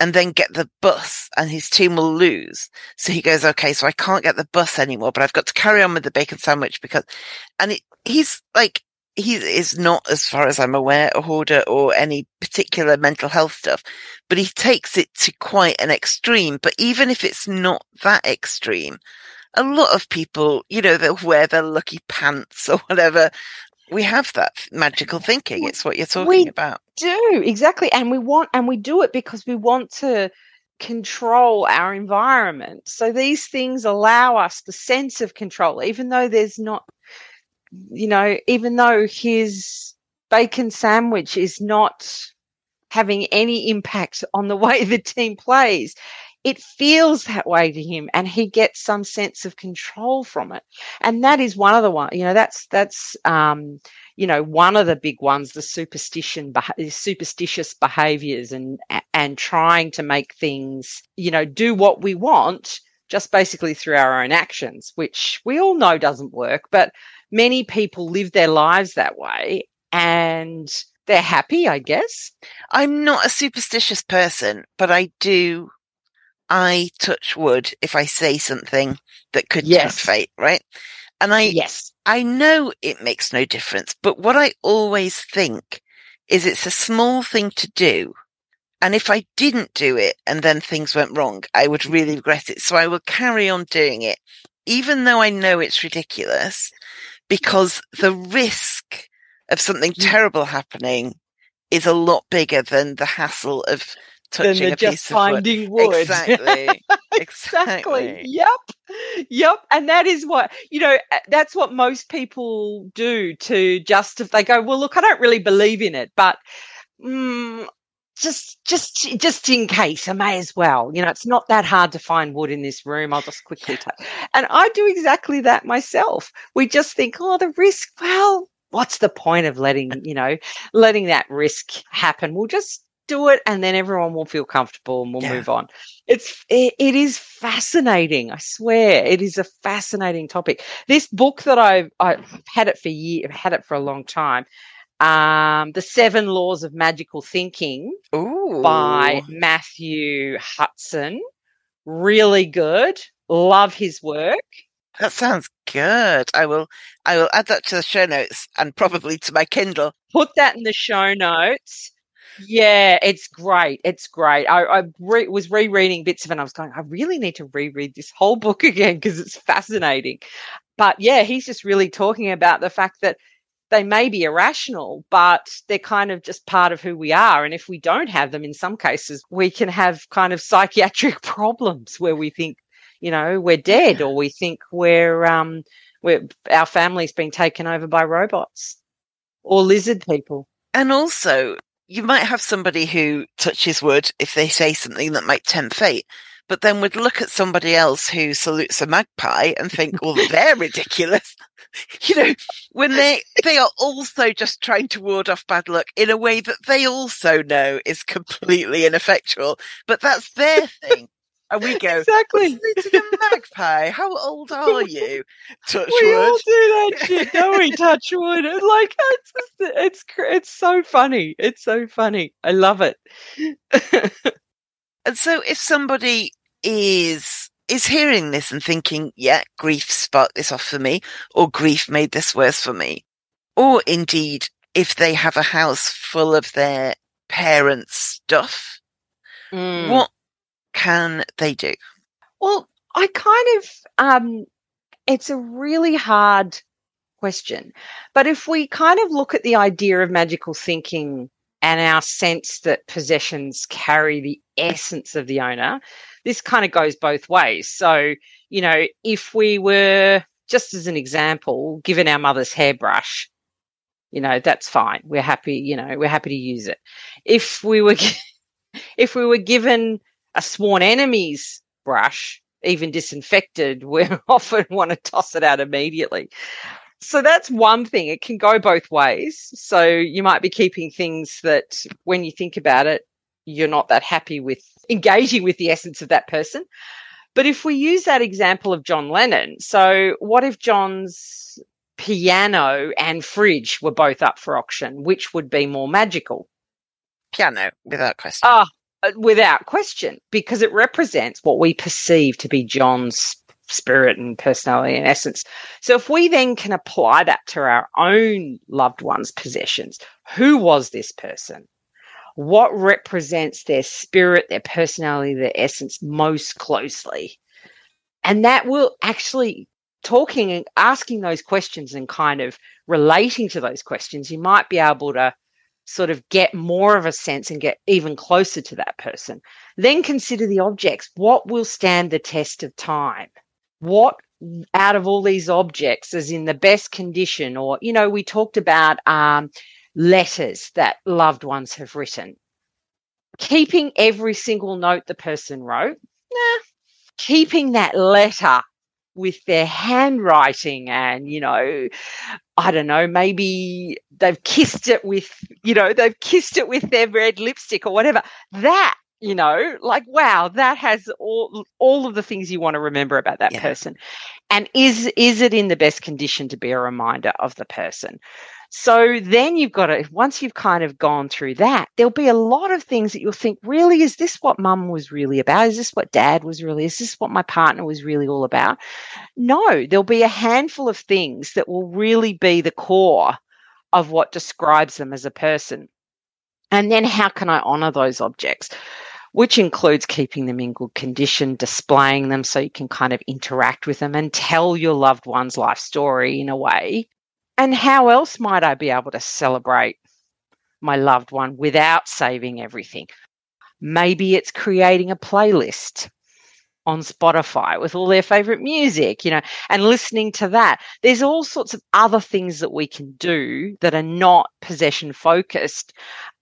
and then get the bus and his team will lose. So he goes, okay, so I can't get the bus anymore, but I've got to carry on with the bacon sandwich because, and it, he's like, he is not, as far as I'm aware, a hoarder or any particular mental health stuff, but he takes it to quite an extreme. But even if it's not that extreme, a lot of people, you know, they'll wear their lucky pants [laughs] or whatever. We have that magical thinking. It's what you're talking we about. Do exactly. And we want, and we do it because we want to control our environment. So these things allow us the sense of control, even though there's not, you know, even though his bacon sandwich is not having any impact on the way [laughs] the team plays it feels that way to him and he gets some sense of control from it. And that is one of the one you know that's that's um you know one of the big ones the superstition superstitious behaviors and and trying to make things you know do what we want just basically through our own actions which we all know doesn't work but many people live their lives that way and they're happy i guess. I'm not a superstitious person but i do I touch wood if I say something that could yes. fate, right? And I, yes, I know it makes no difference, but what I always think is it's a small thing to do. And if I didn't do it and then things went wrong, I would really regret it. So I will carry on doing it, even though I know it's ridiculous because the risk of something mm. terrible happening is a lot bigger than the hassle of touching than a just finding wood. wood. [laughs] Exactly. exactly. Yep. Yep. And that is what, you know, that's what most people do to justify. They go, well, look, I don't really believe in it, but mm, just, just, just in case, I may as well. You know, it's not that hard to find wood in this room. I'll just quickly take. And I do exactly that myself. We just think, oh, the risk. Well, what's the point of letting you know letting that risk happen? We'll just do it and then everyone will feel comfortable and we'll yeah. move on. It's it, it is fascinating. I swear it is a fascinating topic. This book that I've I've had it for years, had it for a long time. Um, the Seven Laws of Magical Thinking Ooh. by Matthew Hutson. Really good. Love his work. That sounds good. I will I will add that to the show notes and probably to my Kindle. Put that in the show notes. Yeah, it's great. It's great. I, I re- was rereading bits of it and I was going, I really need to reread this whole book [laughs] again because it's fascinating. But yeah, he's just really talking about the fact that they may be irrational, but they're kind of just part of who we are. And if we don't have them in some cases, we can have kind of psychiatric [laughs] problems where we think, you know, we're dead or we think we're, um, we're, our family's been taken over by robots or lizard people. And also, you might have somebody who touches wood if they say something that might tempt fate, but then would look at somebody else who salutes a magpie and think, well, oh, [laughs] they're ridiculous. [laughs] you know, when they, they are also just trying to ward off bad luck in a way that they also know is completely ineffectual, but that's their thing. And we go, exactly. To a magpie. How old [laughs] are you? Touch we wood. all do that shit, don't we? Touch wood. It's like it's just, it's it's so funny. It's so funny. I love it. [laughs] and so, if somebody is is hearing this and thinking, "Yeah, grief sparked this off for me," or "Grief made this worse for me," or indeed, if they have a house full of their parents' stuff, mm. what can they do? Well, I kind of, um, it's a really hard question. But if we kind of look at the idea of magical thinking and our sense that possessions carry the essence of the owner, this kind of goes both ways. So, you know, if we were, just as an example, given our mother's hairbrush, you know, that's fine. We're happy, you know, we're happy to use it. If we were, [laughs] if we were given a sworn enemy's brush, even disinfected, [laughs] we often want to toss it out immediately. So that's one thing. It can go both ways. So you might be keeping things that when you think about it, you're not that happy with engaging with the essence of that person. But if we use that example of John Lennon, so what if John's piano and fridge were both up for auction? Which would be more magical? Piano, without question. Ah, uh, Uh, without question, because it represents what we perceive to be John's spirit and personality and essence. So if we then can apply that to our own loved ones' possessions, who was this person? What represents their spirit, their personality, their essence most closely? And that will actually talking and asking those questions and kind of relating to those questions, you might be able to sort of get more of a sense and get even closer to that person. Then consider the objects. What will stand the test of time? What out of all these objects is in the best condition? Or, you know, we talked about um, letters that loved ones have written. Keeping every single note the person wrote, nah. Keeping that letter with their handwriting and you know i don't know maybe they've kissed it with you know they've kissed it with their red lipstick or whatever. That you know like wow that has all all of the things you want to remember about that yeah. person. And is is it in the best condition to be a reminder of the person so then you've got to, once you've kind of gone through that, there'll be a lot of things that you'll think, really, is this what mum was really about? Is this what dad was really? Is this what my partner was really all about? No, there'll be a handful of things that will really be the core of what describes them as a person. And then how can I honor those objects? Which includes keeping them in good condition, displaying them so you can kind of interact with them and tell your loved one's life story in a way and how else might I be able to celebrate my loved one without saving everything? Maybe it's creating a playlist on Spotify with all their favorite music, you know, and listening to that. There's all sorts of other things that we can do that are not possession focused.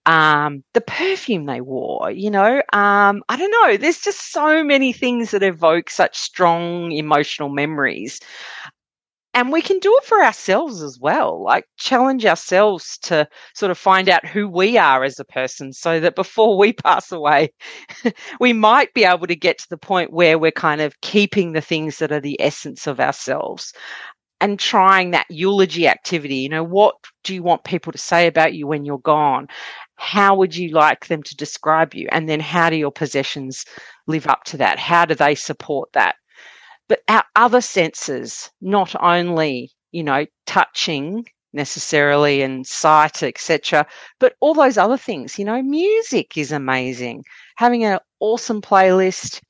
Um, the perfume they wore, you know, um, I don't know. There's just so many things that evoke such strong emotional memories and we can do it for ourselves as well like challenge ourselves to sort of find out who we are as a person so that before we [laughs] pass away [laughs] we might be able to get to the point where we're kind of keeping the things that are the essence of ourselves and trying that eulogy activity. You know what do you want people to say about you when you're gone? How would you like them to describe you? And then how do your possessions live up to that? How do they support that but our other senses, not only, you know, touching necessarily and sight, etc., but all those other things, you know, music is amazing. Having an awesome playlist,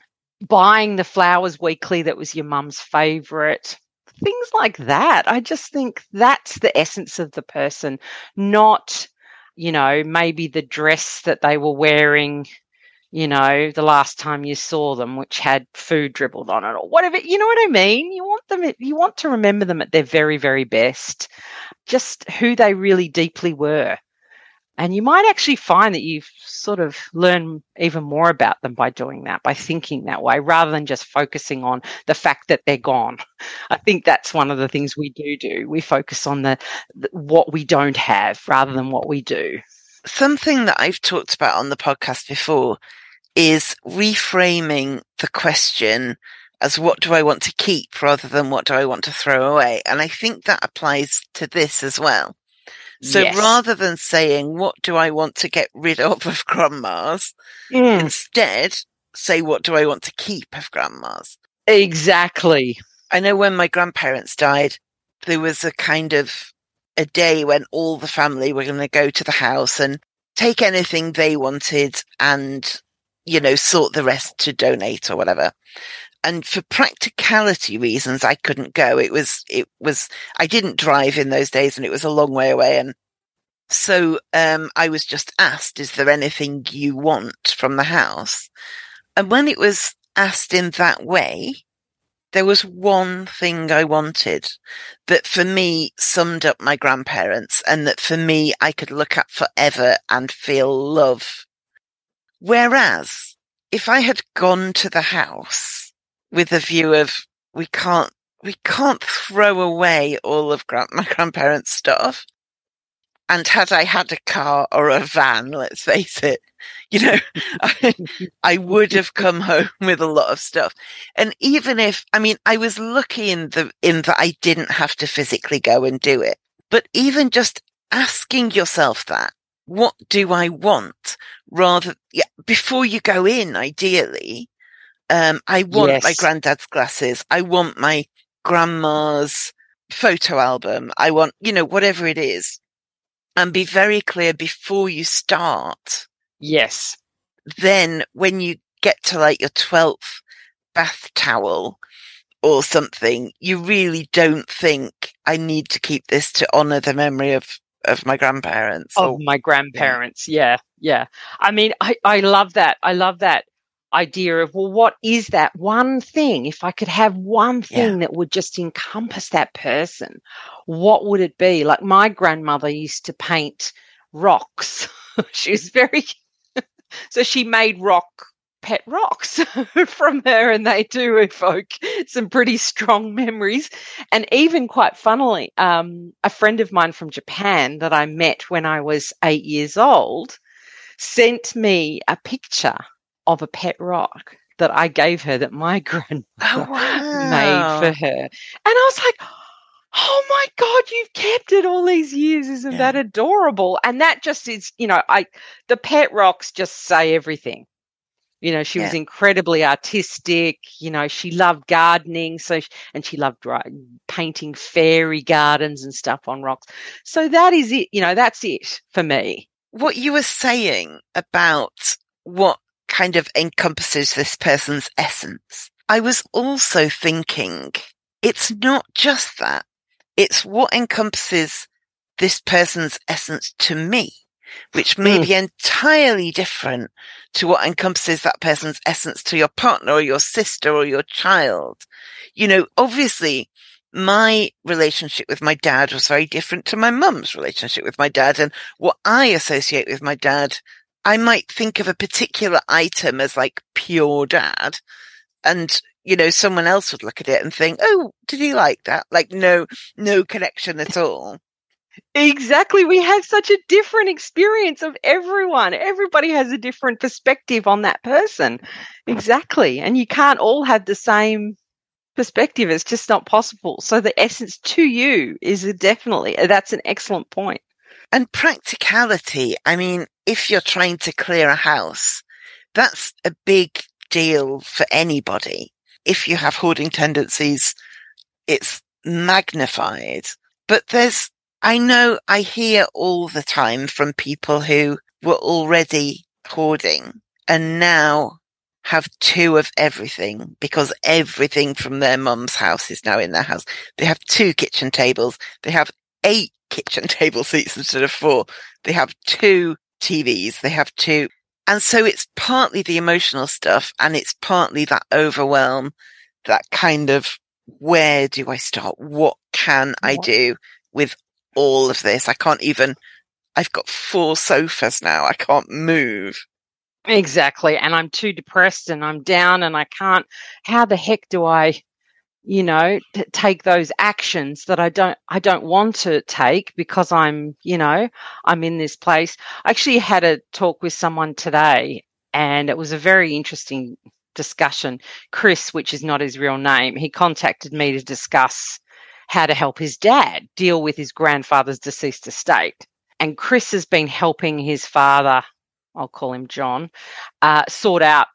buying the flowers weekly that was your mum's favorite, things like that. I just think that's the essence of the person, not, you know, maybe the dress that they were wearing you know, the last time you saw them, which had food dribbled on it or whatever. You know what I mean? You want them, you want to remember them at their very, very best, just who they really deeply were. And you might actually find that you sort of learn even more about them by doing that, by thinking that way, rather than just focusing on the fact that they're gone. I think that's one of the things we do do. We focus on the, the what we don't have rather than what we do something that I've talked about on the podcast before is reframing the question as what do I want to keep rather than what do I want to throw away? And I think that applies to this as well. So yes. rather than saying, what do I want to get rid [laughs] of of grandma's, mm. instead say, what do I want to keep of grandma's? Exactly. I know when my grandparents died, there was a kind of a day when all the family were going to go to the house and take anything they wanted and, you know, sort the rest to donate or whatever. And for practicality reasons, I couldn't go. It was, it was, I didn't drive in those days and it was a long way away. And so, um, I was just asked, is there anything you want from the house? And when it was asked in that way, there was one thing I wanted that for me summed up my grandparents and that for me I could look at forever and feel love. Whereas if I had gone to the house with a view of we can't we can't throw away all of my grandparents' stuff. And had I had a car or a van, let's face it, [laughs] you know, I, I, would have come home [laughs] with a lot of stuff. And even if, I mean, I was lucky in the, in that I didn't have to physically go and do it. But even just asking yourself that, what do I want? Rather, yeah, before you go in, ideally, um, I want yes. my granddad's glasses. I want my grandma's photo album. I want, you know, whatever it is and be very clear before you start. Yes. Then when you get to like your 12th bath towel or something, you really don't think I need to keep this to honor the memory of of my grandparents. Of or, my grandparents, yeah. yeah, yeah. I mean, I, I love that. I love that idea of, well, what is that one thing? If I could have one thing yeah. that would just encompass that person, what would it be? Like my grandmother used to paint rocks. [laughs] she was very, [laughs] so she made rock pet rocks [laughs] from her and they do evoke some pretty strong memories and even quite funnily um, a friend of mine from japan that i met when i was eight years old sent me a picture of a pet rock that I gave her that my [laughs] grandmother oh, wow. made for her. And I was like, oh my God, you've kept it all these years. Isn't yeah. that adorable? And that just is, you know, I, the pet rocks just say everything. You know, she yeah. was incredibly artistic. You know, she loved gardening. So, and she loved painting fairy gardens and stuff on rocks. So that is it. You know, that's it for me. What you were saying about what kind of encompasses this person's essence. I was also thinking it's not just that. It's what encompasses this person's essence to me, which may mm. be entirely different to what encompasses that person's essence to your partner or your sister or your child. You know, obviously my relationship with my dad was very different to my mum's relationship with my dad and what I associate with my dad I might think of a particular item as like pure dad and you know someone else would look at it and think oh did he like that? Like no no connection at all. Exactly we have such a different experience of everyone. Everybody has a different perspective on that person. Exactly and you can't all have the same perspective it's just not possible so the essence to you is definitely that's an excellent point and practicality i mean if you're trying to clear a house, that's a big deal for anybody. If you have hoarding tendencies, it's magnified. But there's, I know I hear all the time from people who were already hoarding and now have two of everything because everything from their mum's house is now in their house. They have two kitchen tables. They have eight [laughs] kitchen table seats instead of four. They have two TVs. They have two. And so it's partly the emotional stuff and it's partly that overwhelm, that kind of where do I start? What can I do with all of this? I can't even, I've got four sofas now. I can't move. Exactly. And I'm too depressed and I'm down and I can't, how the heck do I you know t- take those actions that i don't i don't want to take because i'm you know i'm in this place i actually had a talk with someone today and it was a very interesting discussion chris which is not his real name he contacted me to discuss how to help his dad deal with his grandfather's deceased estate and chris has been helping his father i'll call him john uh, sort out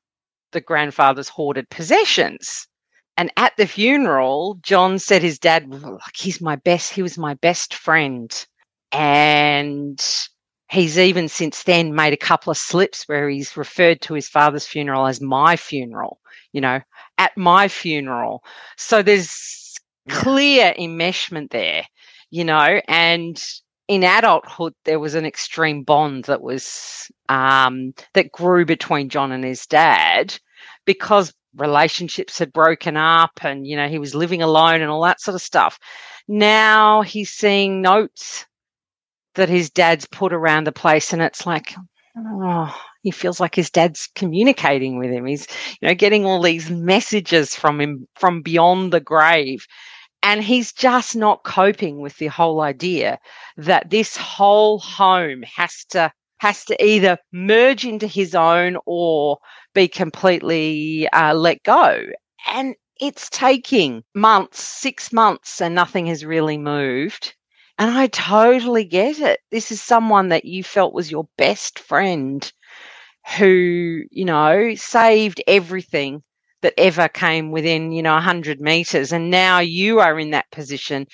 the grandfather's hoarded possessions and at the funeral, John said his dad, like, he's my best, he was my best friend. And he's even since then made a couple of slips where he's referred to his father's funeral as my funeral, you know, at my funeral. So there's clear enmeshment there, you know, and in adulthood there was an extreme bond that was um, that grew between John and his dad because relationships had broken up and, you know, he was living alone and all that sort of stuff. Now he's seeing notes that his dad's put around the place and it's like, oh, he feels like his dad's communicating with him. He's, you know, getting all these messages from him from beyond the grave. And he's just not coping with the whole idea that this whole home has to has to either merge into his own or be completely uh, let go. And it's taking months, six months, and nothing has really moved. And I totally get it. This is someone that you felt was your best friend who, you know, saved everything that ever came within, you know, 100 meters. And now you are in that position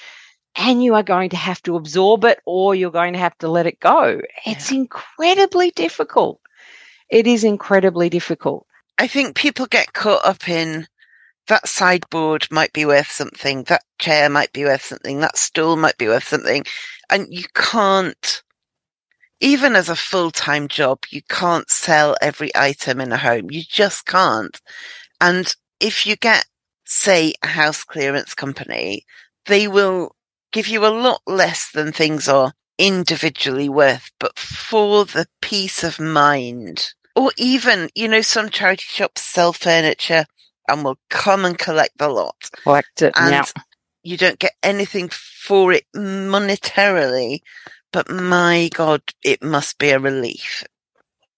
and you are going to have to absorb it or you're going to have to let it go. It's yeah. incredibly difficult. It is incredibly difficult. I think people get caught up in that sideboard might be worth something, that chair might be worth something, that stool might be worth something. And you can't, even as a full time job, you can't sell every item in a home. You just can't. And if you get, say, a house clearance company, they will give you a lot less than things are individually worth, but for the peace of mind, or even, you know, some charity shops sell furniture and will come and collect the lot. Collect it, and yeah. you don't get anything for it monetarily, but my God, it must be a relief.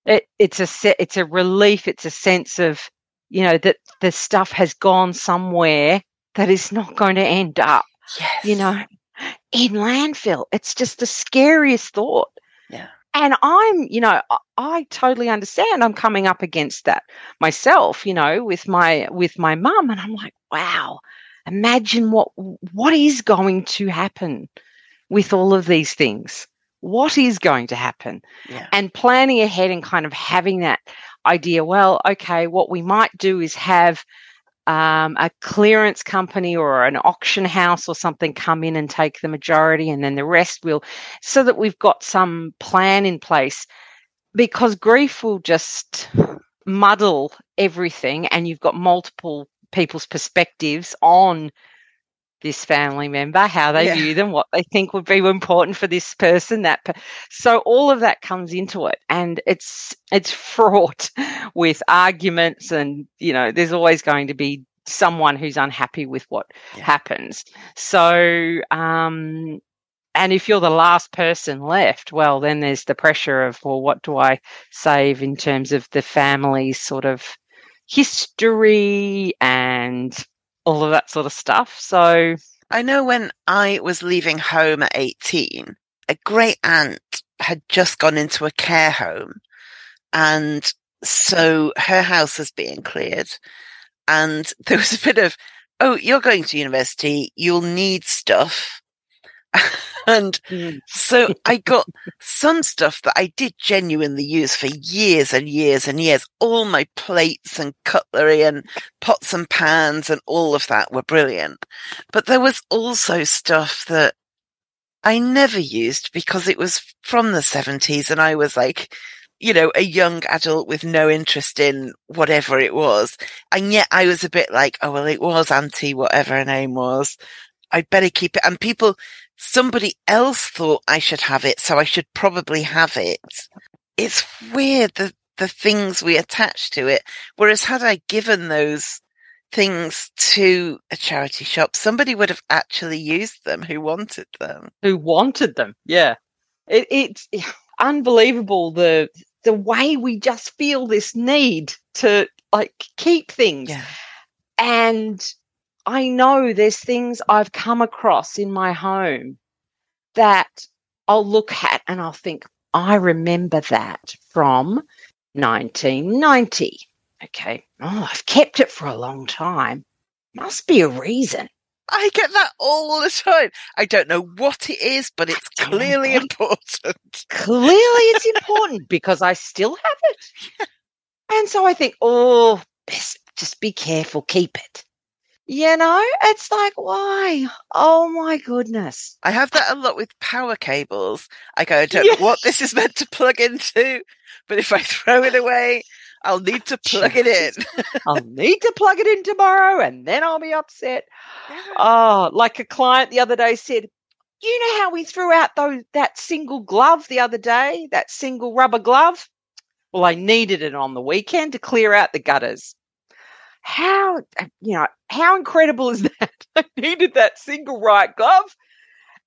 It, it's a it's a relief. It's a sense of you know that the stuff has gone somewhere that is not going to end up. Yes. You know, in landfill. It's just the scariest thought. Yeah. And I'm, you know, I, I totally understand. I'm coming up against that myself, you know, with my with my mum, and I'm like, wow, imagine what what is going to happen with all of these things. What is going to happen? Yeah. And planning ahead and kind of having that idea. Well, okay, what we might do is have um, a clearance company or an auction house or something come in and take the majority, and then the rest will, so that we've got some plan in place. Because grief will just muddle everything, and you've got multiple people's perspectives on this family member, how they yeah. view them, what they think would be important for this person. That per- so all of that comes into it, and it's it's [laughs] fraught with arguments, and you know, there's always going to be someone who's unhappy with what yeah. happens. So, um, and if you're the last person left, well, then there's the pressure of, well, what do I save in terms of the family's sort of history and all of that sort of stuff. So I know when I was leaving home at 18, a great aunt had just gone into a care home and so her house was being cleared and [laughs] there was a bit of, oh, you're going to university, you'll need stuff. [laughs] and mm. so I got some stuff that I did genuinely use for years and years and years. All my plates and cutlery and pots and pans and all of that were brilliant. But there was also stuff that I never used because it was from the 70s and I was like, you know, a young adult with no interest in whatever it was. And yet I was a bit like, oh, well, it was Auntie, whatever her name was. I'd better keep it. And people, somebody else thought I should have it. So I should probably have it. It's weird the, the things we attach to it. Whereas had I given those things to a charity shop, somebody would have actually used them who wanted them. Who wanted them. Yeah. It, it's unbelievable the the way we just feel this need to like keep things. Yeah. And I know there's things I've come across in my home that I'll look at and I'll think, I remember that from 1990. Okay. Oh, I've kept it for a long time. Must be a reason. I get that all the time. I don't know what it is, but it's clearly important. Clearly, it's [laughs] important because I still have it. And so I think, oh, best just be careful, keep it. You know, it's like, why? Oh my goodness. I have that a lot with power cables. I go, I don't know what this is meant to plug into, but if I [laughs] throw it away, I'll need to plug it in. I'll need to plug it in tomorrow and then I'll be upset. [laughs] Oh, like a client the other day said, you know how we threw out those that single glove the other day, that single rubber glove? Well, I needed it on the weekend to clear out the gutters. How uh, you know, how incredible is [laughs] that? I needed that single right glove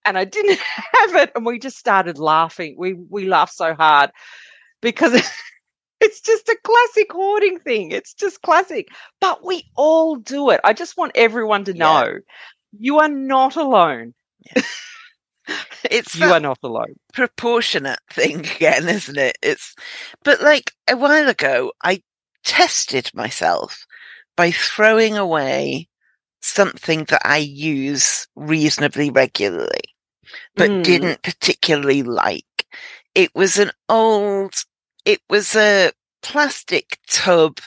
and I didn't [laughs] have it. And we just started laughing. We we laughed so hard because [laughs] it's just a classic hoarding thing. It's just classic. But we all do it. I just want everyone to know yeah. you are not alone. Yeah. it's you are not alone. Proportionate thing again, isn't it? It's but like a while ago I tested myself by throwing away something that I use reasonably regularly, but mm. didn't particularly like. It was an old, it was a plastic tub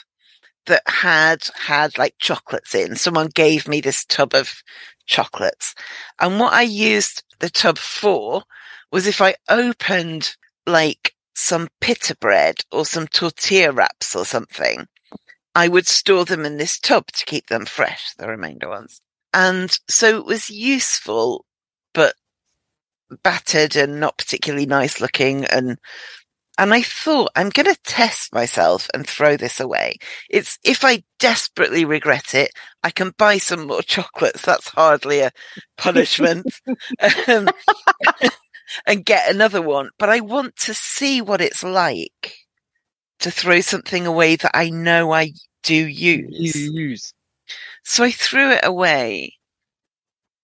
that had had like chocolates in. Someone gave me this tub of chocolates. And what I used the tub for was if I opened like some pita bread or some tortilla wraps or something, I would store them in this tub to keep them fresh, the remainder ones. And so it was useful, but battered and not particularly nice looking. And, and I thought I'm going to test myself and throw this away. It's, if I desperately regret it, I can buy some more [laughs] chocolates. That's hardly a punishment. [laughs] um, [laughs] and get another one, but I want to see what it's like to throw something away that I know I do use. You use. So I threw it away.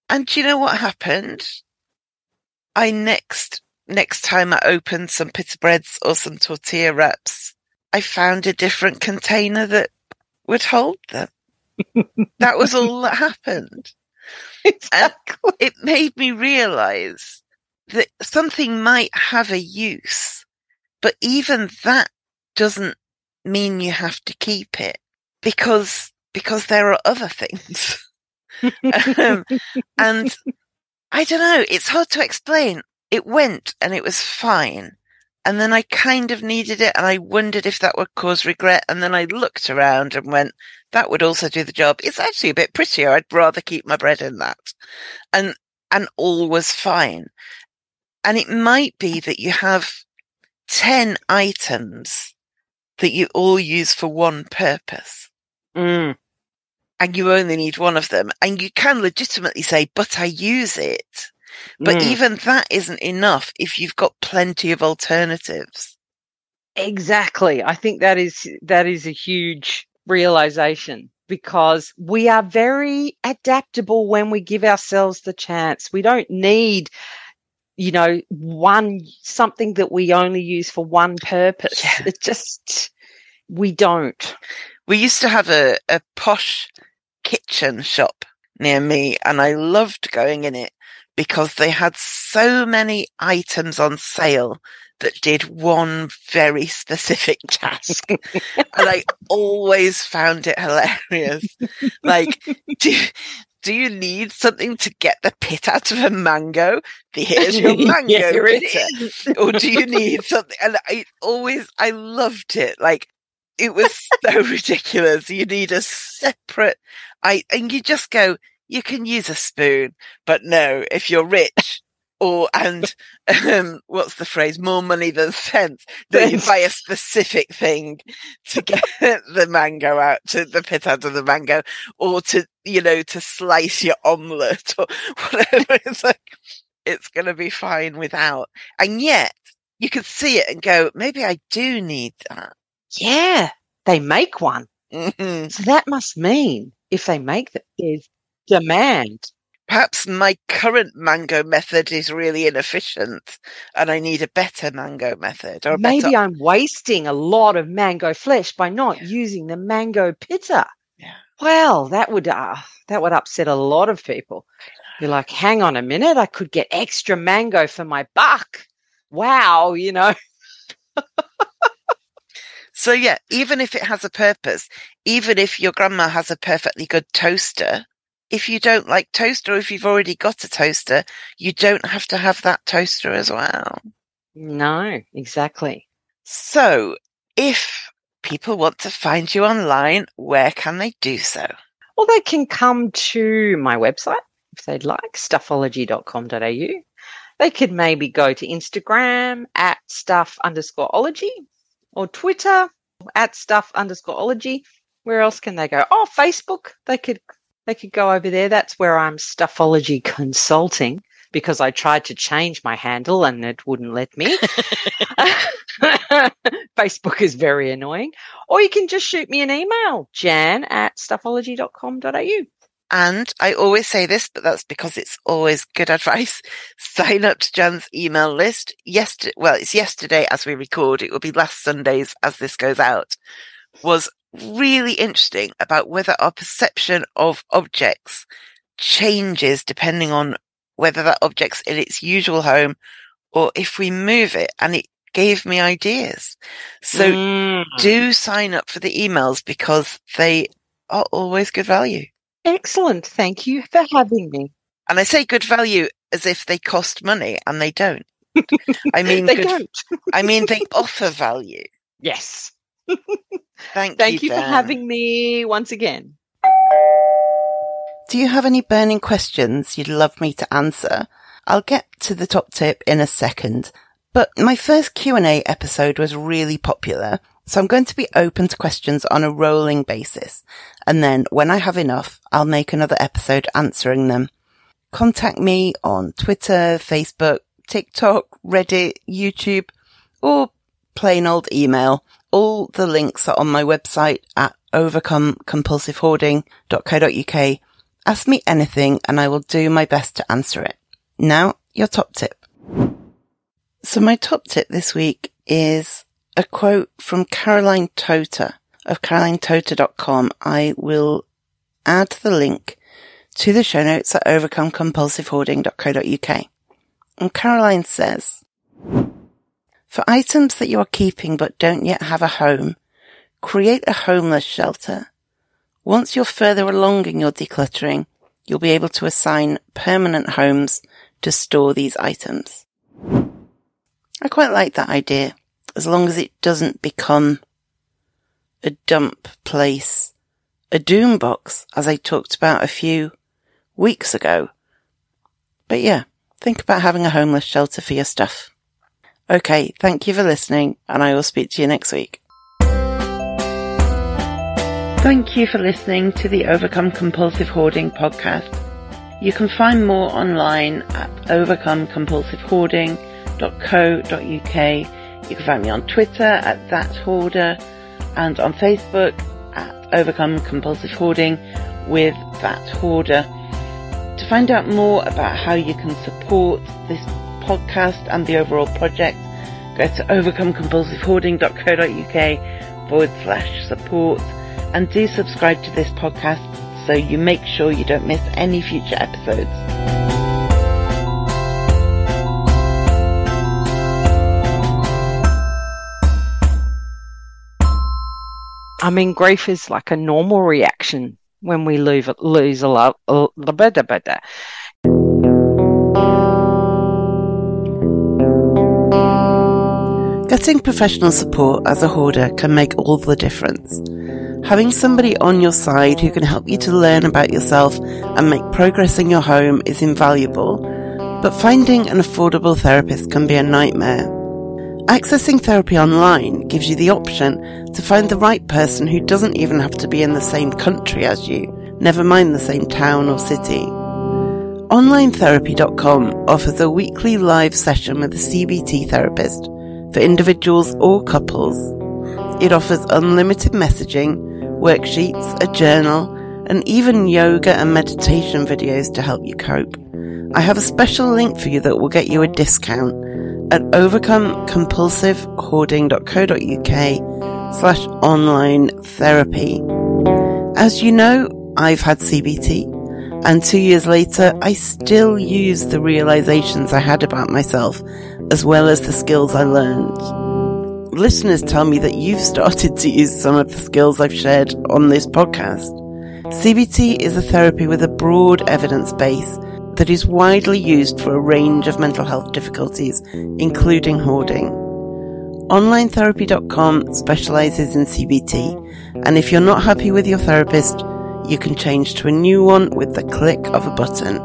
And do you know what happened? I next, next time I opened some pita breads or some tortilla wraps, I found a different container that would hold them. [laughs] that was all that happened. Exactly. And it made me realize that something might have a use, but even that doesn't mean you have to keep it because because there are other things. [laughs] um, and I don't know, it's hard to explain. It went and it was fine. And then I kind of needed it and I wondered if that would cause regret. And then I looked around and went, that would also do the job. It's actually a bit prettier. I'd rather keep my bread in that. And, and all was fine. And it might be that you have 10 items that you all use for one purpose. Mm. And you only need one of them. And you can legitimately say, but I use it. But mm. even that isn't enough if you've got plenty of alternatives. Exactly. I think that is, that is a huge realization because we are very adaptable when we give ourselves the chance. We don't need, you know, one, something that we only use for one purpose. Yeah. It just, we don't we used to have a, a posh kitchen shop near me and I loved going in it because they had so many items on sale that did one very specific [laughs] task. and I [laughs] always found it hilarious. Like, [laughs] do, do you need something to get the pit out of a mango? [laughs] Here's your mango yeah, Or do you [laughs] need something? And I always, I loved it. Like, it was so [laughs] ridiculous. You need a separate, I, and you just go, you can use a spoon, but no, if you're rich or, and, [laughs] um, what's the phrase? More money than sense, that you buy a specific thing to get [laughs] the mango out, to the pit out of the mango, or to, you know, to slice your omelette or [laughs] whatever. It's like, it's going to be fine without. And yet you could see it and go, maybe I do need that yeah, they make one. Mm-hmm. So that must mean if they make that, there's demand. Perhaps my current mango method is really inefficient and I need a better mango method. Or Maybe better... I'm wasting a lot of mango flesh by not yeah. using the mango pitter. Yeah. Well, that would uh, that would upset a lot of people. You're like, hang on a minute, I could get extra mango for my buck. Wow, you know. [laughs] So yeah, even if it has a purpose, even if your grandma has a perfectly good toaster, if you don't like toaster, or if you've already got a toaster, you don't have to have that toaster as well. No, exactly. So if people want to find you online, where can they do so? Well, they can come to my website if they'd like, stuffology.com.au. They could maybe go to Instagram at stuff underscore ology or Twitter at stuff underscore ology. Where else can they go? Oh, Facebook. They could they could go over there. That's where I'm Stuffology Consulting because I tried to change my handle and it wouldn't let me. [laughs] [laughs] Facebook is very annoying. Or you can just shoot me an email, jan at stuffology.com.au. And I always say this, but that's because it's always good advice. [laughs] Sign up to Jan's email list. Yesterday, well, it's yesterday as we record. It will be last Sundays as this goes out. Was really interesting about whether our perception of objects changes depending on whether that object's in its usual home or if we move it. And it gave me ideas. So mm. do sign up for the emails because they are always good value. Excellent. Thank you for having me. And I say good value as if they cost money and they don't. [laughs] I mean, they good, don't. I mean, they [laughs] offer value. Yes. [laughs] Thank, Thank you, you for having me once again. Do you have any burning questions you'd love me to answer? I'll get to the top tip in a second, but my first Q&A episode was really popular, so I'm going to be open to questions on a rolling basis. And then when I have enough, I'll make another episode answering them. Contact me on Twitter, Facebook, TikTok, Reddit, YouTube, or plain old email. All the links are on my website at overcomecompulsivehoarding.co.uk. Ask me anything and I will do my best to answer it. Now, your top tip. So my top tip this week is a quote from Caroline Tota of carolinetota.com. I will add the link to the show notes at overcomecompulsivehoarding.co.uk. And Caroline says, for items that you are keeping but don't yet have a home, create a homeless shelter. Once you're further along in your decluttering, you'll be able to assign permanent homes to store these items. I quite like that idea, as long as it doesn't become a dump place, a doom box, as I talked about a few weeks ago. But yeah, think about having a homeless shelter for your stuff. Okay, thank you for listening, and I will speak to you next week. Thank you for listening to the Overcome Compulsive Hoarding podcast. You can find more online at overcomecompulsivehoarding.co.uk. You can find me on Twitter at That Hoarder and on Facebook at Overcome Compulsive Hoarding with That Hoarder. To find out more about how you can support this podcast and the overall project, go to overcomecompulsivehoarding.co.uk forward slash support and do subscribe to this podcast so you make sure you don't miss any future episodes. I mean, grief is like a normal reaction when we lose, a lose a lot. Getting professional support as a hoarder can make all the difference. Having somebody on your side who can help you to learn about yourself and make progress in your home is invaluable, but finding an affordable therapist can be a nightmare. Accessing therapy online gives you the option to find the right person who doesn't even have to be in the same country as you, never mind the same town or city. OnlineTherapy.com offers a weekly live session with a CBT therapist for individuals or couples. It offers unlimited messaging, worksheets, a journal, and even yoga and meditation videos to help you cope. I have a special link for you that will get you a discount at overcomecompulsivehoarding.co.uk slash online therapy. As you know, I've had CBT and two years later, I still use the realizations I had about myself as well as the skills I learned. Listeners tell me that you've started to use some of the skills I've shared on this podcast. CBT is a therapy with a broad evidence base that is widely used for a range of mental health difficulties, including hoarding. OnlineTherapy.com specializes in CBT, and if you're not happy with your therapist, you can change to a new one with the click of a button,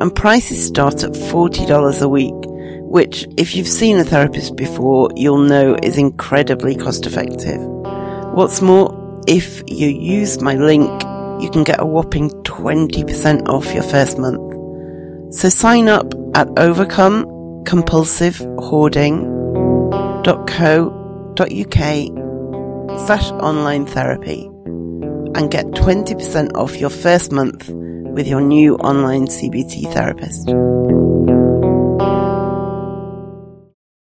and prices start at $40 a week which, if you've seen a therapist before, you'll know is incredibly cost effective. What's more, if you use my link, you can get a whopping 20% off your first month. So sign up at overcomecompulsivehoarding.co.uk slash online therapy and get 20% off your first month with your new online CBT therapist.